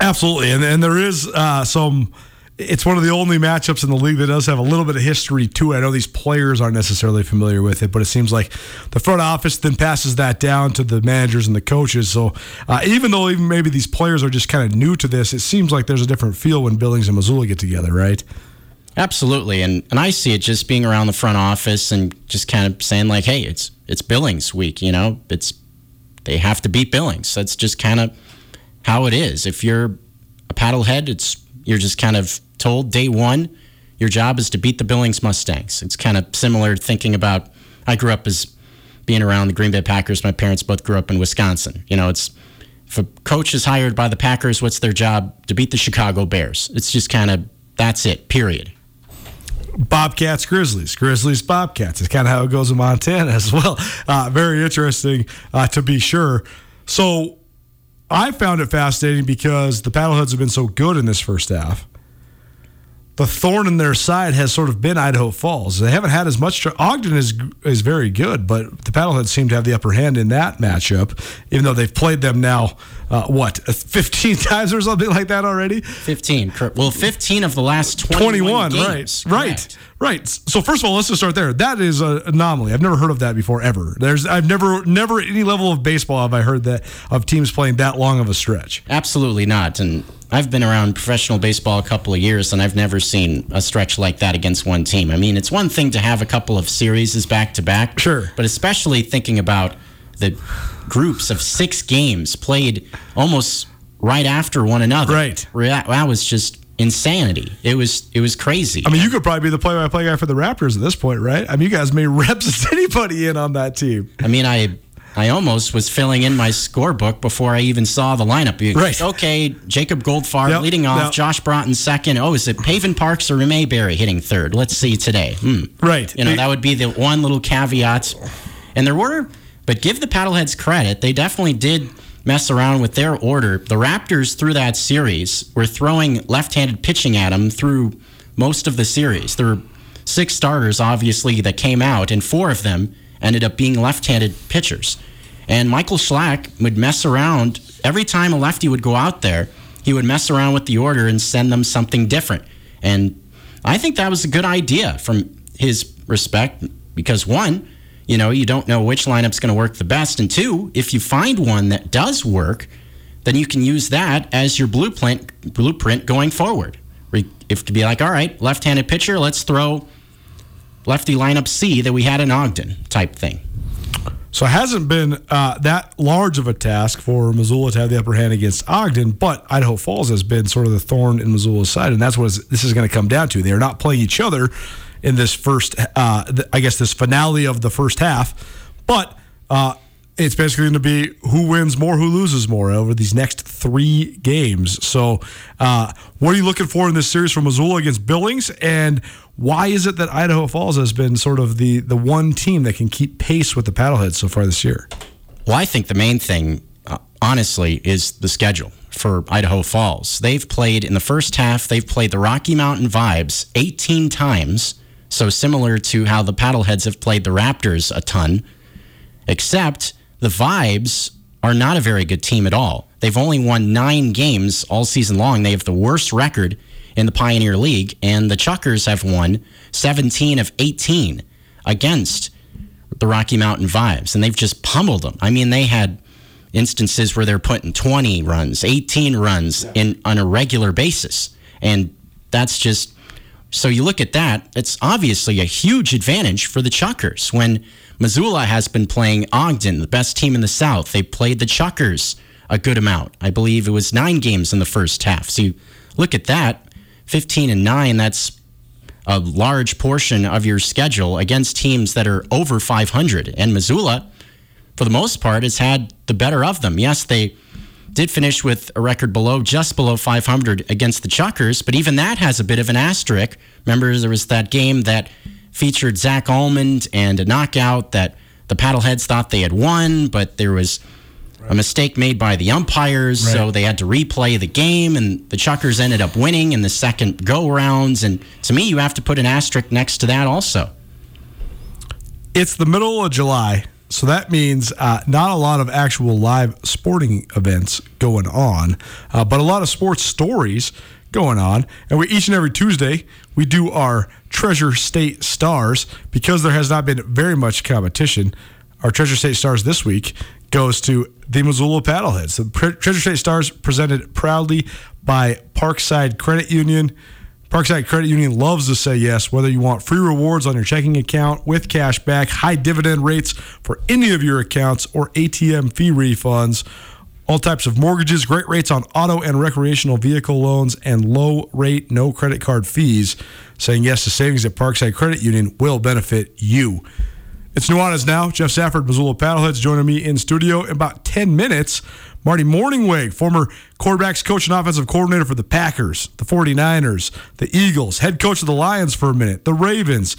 Absolutely, and and there is uh, some. It's one of the only matchups in the league that does have a little bit of history to it. I know these players aren't necessarily familiar with it, but it seems like the front office then passes that down to the managers and the coaches. So uh, even though even maybe these players are just kind of new to this, it seems like there's a different feel when Billings and Missoula get together, right? Absolutely, and and I see it just being around the front office and just kind of saying like, hey, it's it's Billings week, you know, it's they have to beat Billings. That's just kind of how it is. If you're a paddlehead, it's you're just kind of told day one, your job is to beat the Billings Mustangs. It's kind of similar thinking about. I grew up as being around the Green Bay Packers. My parents both grew up in Wisconsin. You know, it's if a coach is hired by the Packers, what's their job? To beat the Chicago Bears. It's just kind of that's it. Period. Bobcats, Grizzlies, Grizzlies, Bobcats. It's kind of how it goes in Montana [laughs] as well. Uh, very interesting uh, to be sure. So I found it fascinating because the paddleheads have been so good in this first half. The thorn in their side has sort of been Idaho Falls. They haven't had as much. Ogden is is very good, but the paddleheads seem to have the upper hand in that matchup, even though they've played them now, uh, what, 15 [laughs] times or something like that already? 15. Well, 15 of the last 21, 21 games. right right Correct. right so first of all let's just start there that is an anomaly i've never heard of that before ever there's i've never never at any level of baseball have i heard that of teams playing that long of a stretch Absolutely not. And I've been around professional baseball a couple of years, and I've never seen a stretch like that against one team. I mean, it's one thing to have a couple of series back to back, Sure. but especially thinking about the groups of six games played almost right after one another. Right. That, was just insanity. It was it was crazy. i mean you could probably be the play-by-play guy for the raptors at this point right i mean you guys may [laughs] represent anybody in on that team I mean, I I almost was filling in my scorebook before I even saw the lineup. You- Right. Okay, Jacob Goldfarb Yep, leading off, yep. Josh Broughton second. Oh, is it Paven Parks or Mayberry hitting third? Let's see today. Hmm. right You know, that would be the one little caveat. And there were, but give the paddleheads credit, they definitely did mess around with their order. The Raptors through that series were throwing left-handed pitching at them through most of the series. There were six starters, obviously, that came out, and four of them ended up being left-handed pitchers. And Michael Schlact would mess around every time a lefty would go out there. He would mess around with the order and send them something different. And I think that was a good idea from his respect because one, you know, you don't know which lineup's going to work the best, and two, if you find one that does work, then you can use that as your blueprint blueprint going forward. If to be like, all right, left-handed pitcher, let's throw lefty lineup C that we had in Ogden type thing. So it hasn't been uh, that large of a task for Missoula to have the upper hand against Ogden, but Idaho Falls has been sort of the thorn in Missoula's side, and that's what this is going to come down to. They are not playing each other in this first, uh, I guess, this finale of the first half, but uh, it's basically going to be who wins more, who loses more over these next three games. So, uh, what are you looking for in this series from Missoula against Billings, and why is it that Idaho Falls has been sort of the the one team that can keep pace with the Paddleheads so far this year? Well, I think the main thing, uh, honestly, is the schedule for Idaho Falls. They've played in the first half, they've played the Rocky Mountain Vibes 18 times. So similar to how the Paddleheads have played the Raptors a ton, except the Vibes are not a very good team at all. They've only won nine games all season long. They have the worst record in the Pioneer League, and the Chuckers have won 17 of 18 against the Rocky Mountain Vibes, and they've just pummeled them. I mean, they had instances where they're putting 20 runs, 18 runs in on a regular basis, and that's just so you look at that. It's obviously a huge advantage for the Chuckers when Missoula has been playing Ogden, the best team in the South. They played the Chuckers a good amount. I believe it was nine games in the first half. So you look at that, 15 and nine. That's a large portion of your schedule against teams that are over 500. And Missoula, for the most part, has had the better of them. Yes, they did finish with a record below, just below 500 against the Chuckers, but even that has a bit of an asterisk. Remember, there was that game that featured Zach Almond and a knockout that the paddleheads thought they had won, but there was a mistake made by the umpires, Right. so they had to replay the game, and the Chuckers ended up winning in the second go rounds. And to me, you have to put an asterisk next to that also. It's the middle of July, so that means uh, not a lot of actual live sporting events going on, uh, but a lot of sports stories going on. And we each and every Tuesday we do our Treasure State Stars because there has not been very much competition. Our Treasure State Stars this week goes to the Missoula Paddleheads. The Treasure State Stars presented proudly by Parkside Credit Union. Parkside Credit Union loves to say yes, whether you want free rewards on your checking account with cash back, high dividend rates for any of your accounts, or ATM fee refunds. All types of mortgages, great rates on auto and recreational vehicle loans, and low rate, no credit card fees. Saying yes to savings at Parkside Credit Union will benefit you. It's Nuanez now. Geoff Safford, Missoula Paddleheads, joining me in studio in about 10 minutes. Marty Mornhinweg, former quarterbacks coach and offensive coordinator for the Packers, the 49ers, the Eagles, head coach of the Lions for a minute, the Ravens.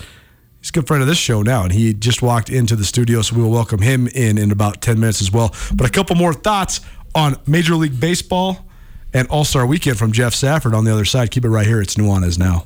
He's a good friend of this show now, and he just walked into the studio, so we will welcome him in in about 10 minutes as well. But a couple more thoughts on Major League Baseball and All Star Weekend from Geoff Safford on the other side. Keep it right here. It's Nuanez now.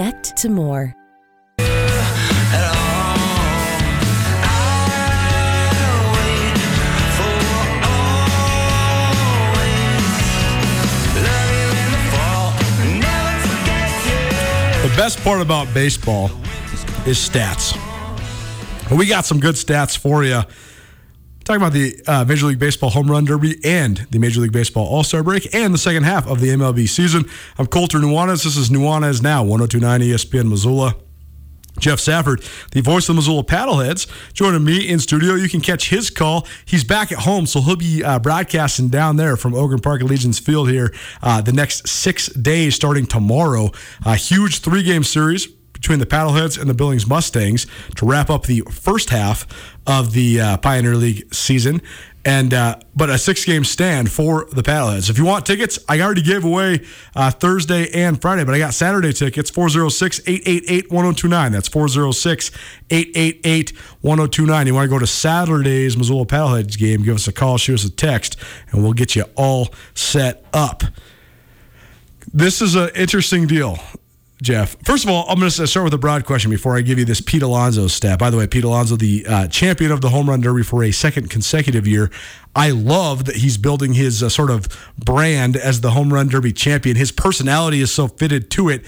to more. The best part about baseball is stats. We got some good stats for you. Talking about the uh, Major League Baseball Home Run Derby and the Major League Baseball All Star break and the second half of the MLB season. I'm Colter Nuanez. This is Nuanez Now, 1029 ESPN Missoula. Geoff Safford, the voice of the Missoula Paddleheads, joining me in studio. You can catch his call. He's back at home, so he'll be uh, broadcasting down there from Ogren Park Allegiance Field here uh, the next six days starting tomorrow. A huge three game series between the Paddleheads and the Billings Mustangs to wrap up the first half of the uh, Pioneer League season. And uh, but a six game stand for the Paddleheads. If you want tickets, I already gave away uh, Thursday and Friday, but I got Saturday tickets 406 888 1029. That's 406 888 1029. You want to go to Saturday's Missoula Paddleheads game, give us a call, shoot us a text, and we'll get you all set up. This is an interesting deal. Geoff. First of all, I'm going to start with a broad question before I give you this Pete Alonso stat. By the way, Pete Alonso, the uh, champion of the home run derby for a second consecutive year. I love that he's building his uh, sort of brand as the home run derby champion. His personality is so fitted to it.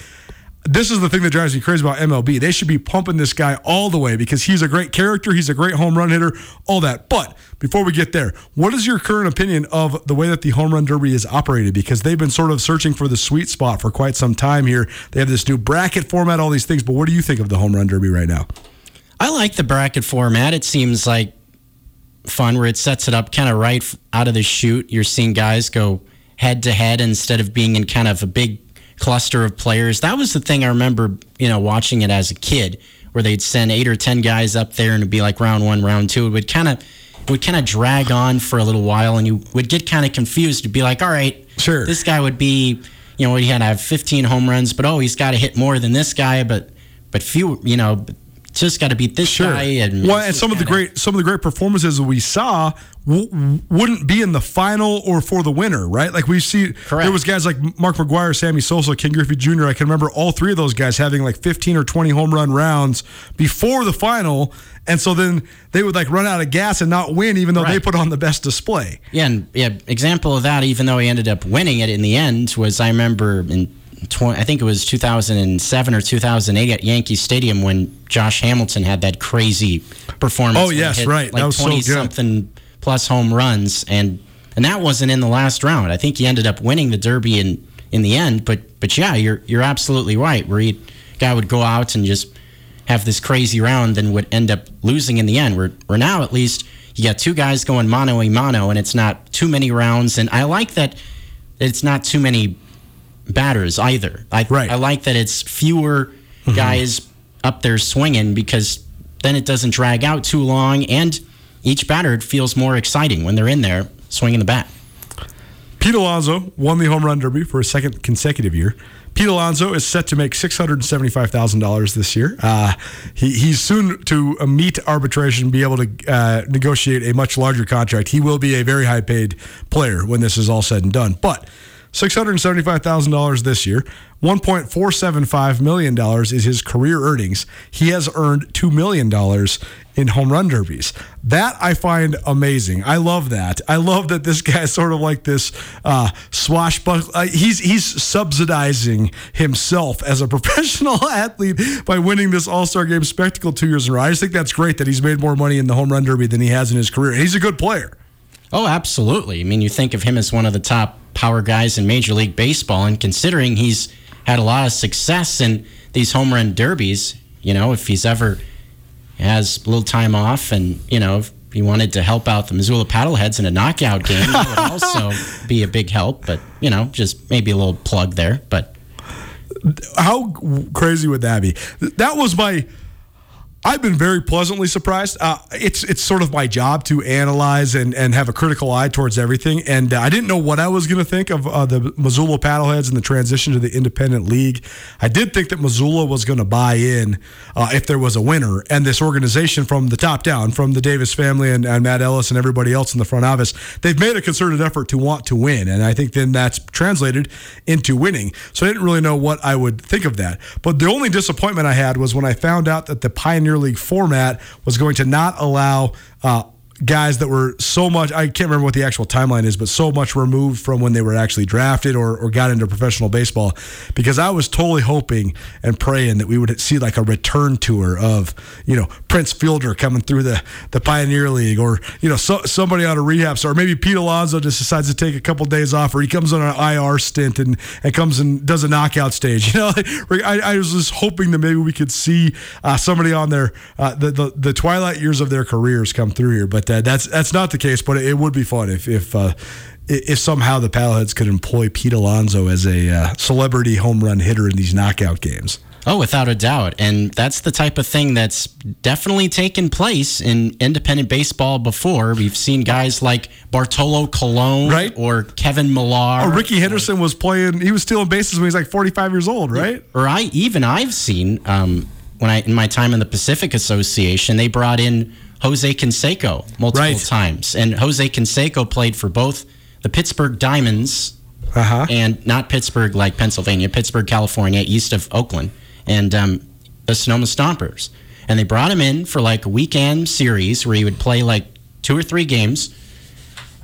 This is the thing that drives me crazy about MLB. They should be pumping this guy all the way because he's a great character. He's a great home run hitter, all that. But before we get there, what is your current opinion of the way that the home run derby is operated? Because they've been sort of searching for the sweet spot for quite some time here. They have this new bracket format, all these things. But what do you think of the home run derby right now? I like the bracket format. It seems like fun where it sets it up kind of right out of the chute. You're seeing guys go head to head instead of being in kind of a big cluster of players. That was the thing I remember, you know, watching it as a kid, where they'd send eight or ten guys up there and it'd be like round one, round two. It would kind of would kind of drag on for a little while, and you would get kind of confused. You'd be like, all right, Sure. this guy would be, you know, he had to have 15 home runs, but oh, he's got to hit more than this guy, but but few, you know, just got to beat this guy. And well, and some of the great some of the great performances that we saw w- wouldn't be in the final or for the winner, right? Like we see, Correct. there was guys like Mark McGwire, Sammy Sosa, Ken Griffey Jr. I can remember all three of those guys having like 15 or 20 home run rounds before the final, and so then they would like run out of gas and not win, even though they put on the best display. Yeah, and yeah, example of that, even though he ended up winning it in the end, was I remember in tw- I think it was 2007 or 2008 at Yankee Stadium when Josh Hamilton had that crazy performance. Oh, yes, right. That Like was so 20 good. something plus home runs, and and that wasn't in the last round. I think he ended up winning the Derby in in the end. But but yeah, you're you're absolutely right. Where he guy would go out and just have this crazy round, then would end up losing in the end. Where where now at least you got two guys going mano a mano, and it's not too many rounds. And I like that it's not too many batters either. I Right. I like that it's fewer guys up there swinging because then it doesn't drag out too long, and each batter feels more exciting when they're in there swinging the bat. Pete Alonso won the home run derby for a second consecutive year. Pete Alonso is set to make six hundred seventy-five thousand dollars this year. Uh, he, he's soon to meet arbitration, be able to uh, negotiate a much larger contract. He will be a very high-paid player when this is all said and done. But six hundred and seventy-five thousand dollars this year. One point four seven five million dollars is his career earnings. He has earned two million dollars in home run derbies. That I find amazing. I love that. I love that this guy's sort of like this uh, swashbuckler. Uh, he's he's subsidizing himself as a [laughs] professional athlete by winning this All Star Game spectacle two years in a row. I just think that's great that he's made more money in the home run derby than he has in his career. He's a good player. Oh, absolutely. I mean, you think of him as one of the top power guys in Major League Baseball, and considering he's had a lot of success in these home run derbies, you know, if he's ever has a little time off and, you know, if he wanted to help out the Missoula Paddleheads in a knockout game, that would also [laughs] be a big help. But, you know, just maybe a little plug there. But How crazy would that be? That was my. I've been very pleasantly surprised. Uh, it's it's sort of my job to analyze and, and have a critical eye towards everything. And uh, I didn't know what I was going to think of uh, the Missoula Paddleheads and the transition to the independent league. I did think that Missoula was going to buy in uh, if there was a winner. And this organization from the top down, from the Davis family and, and Matt Ellis and everybody else in the front office, they've made a concerted effort to want to win. And I think then that's translated into winning. So I didn't really know what I would think of that. But the only disappointment I had was when I found out that the Pioneer League format was going to not allow uh, guys that were so much I can't remember what the actual timeline is, but so much removed from when they were actually drafted or, or got into professional baseball. Because I was totally hoping and praying that we would see like a return tour of, you know, Prince Fielder coming through the, the Pioneer League or, you know, so, somebody out of rehab or maybe Pete Alonso just decides to take a couple days off or he comes on an IR stint and, and comes and does a knockout stage. [laughs] You know, I, I was just hoping that maybe we could see uh, somebody on their uh, the, the the twilight years of their careers come through here. But uh, that's that's not the case. But it would be fun if if uh, if somehow the Paddleheads could employ Pete Alonso as a uh, celebrity home run hitter in these knockout games. Oh, without a doubt. And that's the type of thing that's definitely taken place in independent baseball before. We've seen guys like Bartolo Colon Right. or Kevin Millar. Oh, Rickey Henderson was playing. He was stealing bases when he was like 45 years old, right? or I even I've seen um, when I in my time in the Pacific Association, they brought in Jose Canseco multiple Right. times, and Jose Canseco played for both the Pittsburgh Diamonds Uh-huh. and not Pittsburgh like Pennsylvania, Pittsburgh, California, east of Oakland, and um, the Sonoma Stompers. And they brought him in for like a weekend series where he would play like two or three games.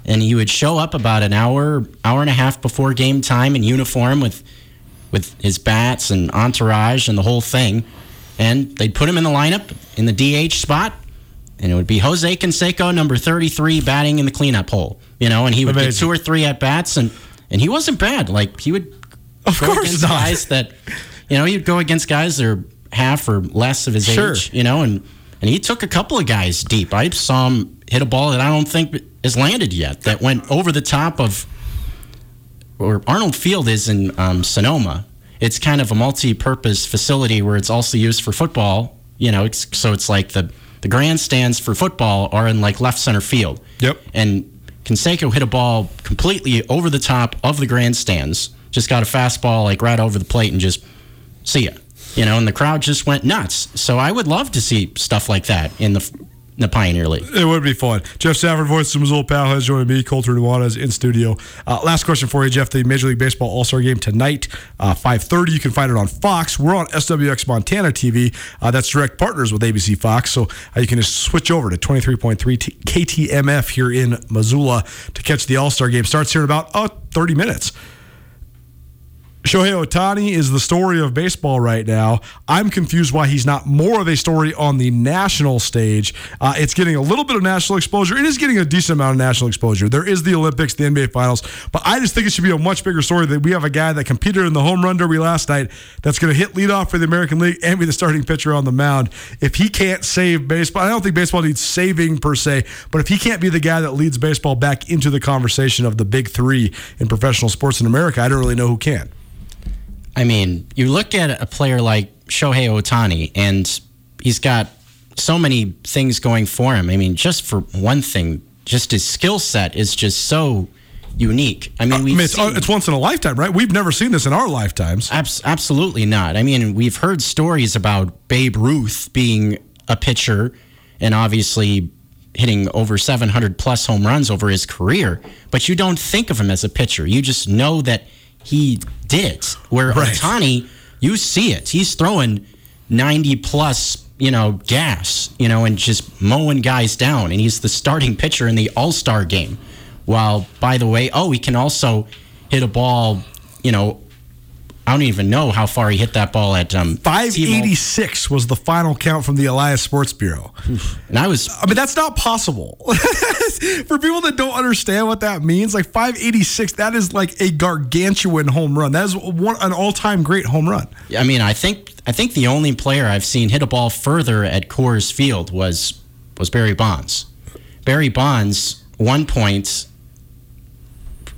And he would show up about an hour, hour and a half before game time in uniform with with his bats and entourage and the whole thing. And they'd put him in the lineup in the DH spot, and it would be Jose Canseco, number 33, batting in the cleanup hole. You know, and he would get two or three at bats, and and he wasn't bad. Like he would Of go course against not. guys that, you know, he'd go against guys that are half or less of his Sure. age. You know, and and he took a couple of guys deep. I saw him hit a ball that I don't think has landed yet. That went over the top of or Arnold Field is in um, Sonoma. It's kind of a multi-purpose facility where it's also used for football. You know, it's, so it's like the the grandstands for football are in like left center field. Yep. And Canseco hit a ball completely over the top of the grandstands. Just got a fastball like right over the plate and just see ya. You know, and the crowd just went nuts. So I would love to see stuff like that in the the Pioneer League. It would be fun. Geoff Safford, voice of Missoula Pal, has joined me. Colter Nuanez in studio. Uh, last question for you, Geoff. The Major League Baseball All Star Game tonight, uh, five thirty. You can find it on Fox. We're on SWX Montana TV. Uh, that's direct partners with ABC Fox. So uh, you can just switch over to twenty three point three KTMF here in Missoula to catch the All Star Game. Starts here in about uh, thirty minutes. Shohei Ohtani is the story of baseball right now. I'm confused why he's not more of a story on the national stage. Uh, it's getting a little bit of national exposure. It is getting a decent amount of national exposure. There is the Olympics, the NBA Finals, but I just think it should be a much bigger story that we have a guy that competed in the home run derby last night that's going to hit leadoff for the American League and be the starting pitcher on the mound. If he can't save baseball, I don't think baseball needs saving per se, but if he can't be the guy that leads baseball back into the conversation of the big three in professional sports in America, I don't really know who can. I mean, you look at a player like Shohei Ohtani, and he's got so many things going for him. I mean, just for one thing, just his skill set is just so unique. I mean, uh, I mean, it's, uh, seen- it's once in a lifetime, right? We've never seen this in our lifetimes. Abs- absolutely not. I mean, we've heard stories about Babe Ruth being a pitcher and obviously hitting over 700 plus home runs over his career, but you don't think of him as a pitcher. You just know that he did. Where Right. Ohtani, you see it. He's throwing 90 plus, you know, gas, you know, and just mowing guys down. And he's the starting pitcher in the All Star game. While, by the way, oh, he can also hit a ball, you know, I don't even know how far he hit that ball at um, T-Mobile. 586 was the final count from the Elias Sports Bureau. And I was I mean, that's not possible. [laughs] For people that don't understand what that means, like 586, that is like a gargantuan home run. That is one an all-time great home run. I mean, I think I think the only player I've seen hit a ball further at Coors Field was was Barry Bonds. Barry Bonds, one point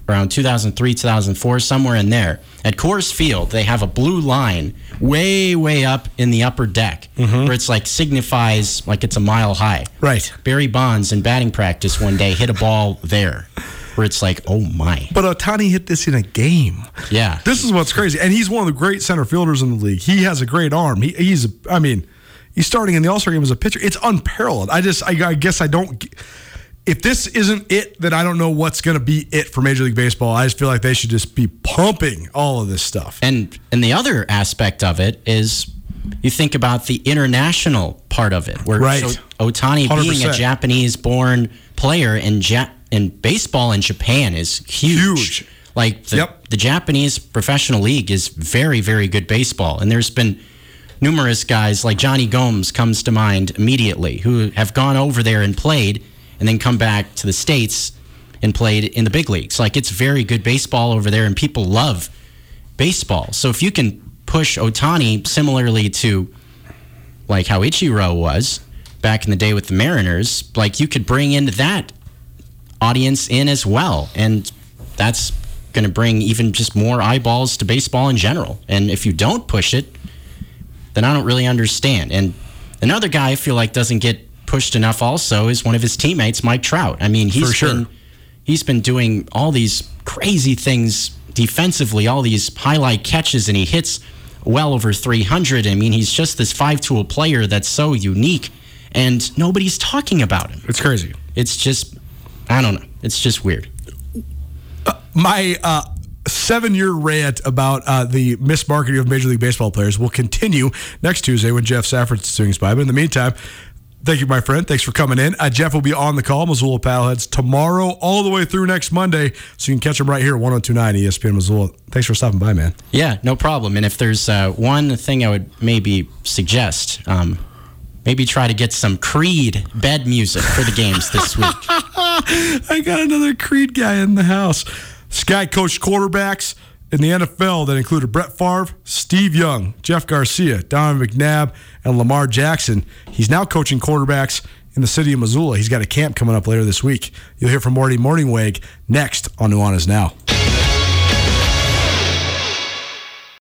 around 2003, 2004, somewhere in there. At Coors Field, they have a blue line way, way up in the upper deck mm-hmm. where it's like signifies like it's a mile high. Right. Barry Bonds in batting practice one day hit a ball there where it's like, oh my. But Ohtani hit this in a game. Yeah. This is what's crazy. And he's one of the great center fielders in the league. He has a great arm. He, he's, I mean, he's starting in the All Star game as a pitcher. It's unparalleled. I just, I, I guess I don't. If this isn't it, then I don't know what's going to be it for Major League Baseball. I just feel like they should just be pumping all of this stuff. And and the other aspect of it is you think about the international part of it, where Right. so Ohtani being a Japanese-born player in ja- in baseball in Japan is huge. Huge. Like the, Yep. the Japanese professional league is very very good baseball, and there's been numerous guys like Jonny Gomes comes to mind immediately who have gone over there and played, and then come back to the states and played in the big leagues. Like it's very good baseball over there, and people love baseball. So if you can push Ohtani similarly to like how Ichiro was back in the day with the Mariners, like you could bring in that audience in as well. And that's going to bring even just more eyeballs to baseball in general. And if you don't push it, then I don't really understand. And another guy I feel like doesn't get pushed enough also is one of his teammates, Mike Trout. I mean, he's sure. been he's been doing all these crazy things defensively, all these highlight catches, and he hits well over 300. I mean, he's just this five tool player that's so unique, and nobody's talking about him. It's crazy. It's just, I don't know. It's just weird. my uh, seven year rant about uh, the mismarketing of Major League Baseball players will continue next Tuesday when Geoff Safford swings by. But in the meantime, thank you, my friend. Thanks for coming in. Uh, Geoff will be on the call, Missoula Paddleheads, tomorrow all the way through next Monday. So you can catch him right here, at 1029 ESPN Missoula. Thanks for stopping by, man. Yeah, no problem. And if there's uh, one thing I would maybe suggest, um, maybe try to get some Creed bed music for the games this [laughs] week. I got another Creed guy in the house. Sky coached quarterbacks in the NFL that included Brett Favre, Steve Young, Jeff Garcia, Donovan McNabb, and Lamar Jackson. He's now coaching quarterbacks in the city of Missoula. He's got a camp coming up later this week. You'll hear from Marty Mornhinweg next on Nuanez Now.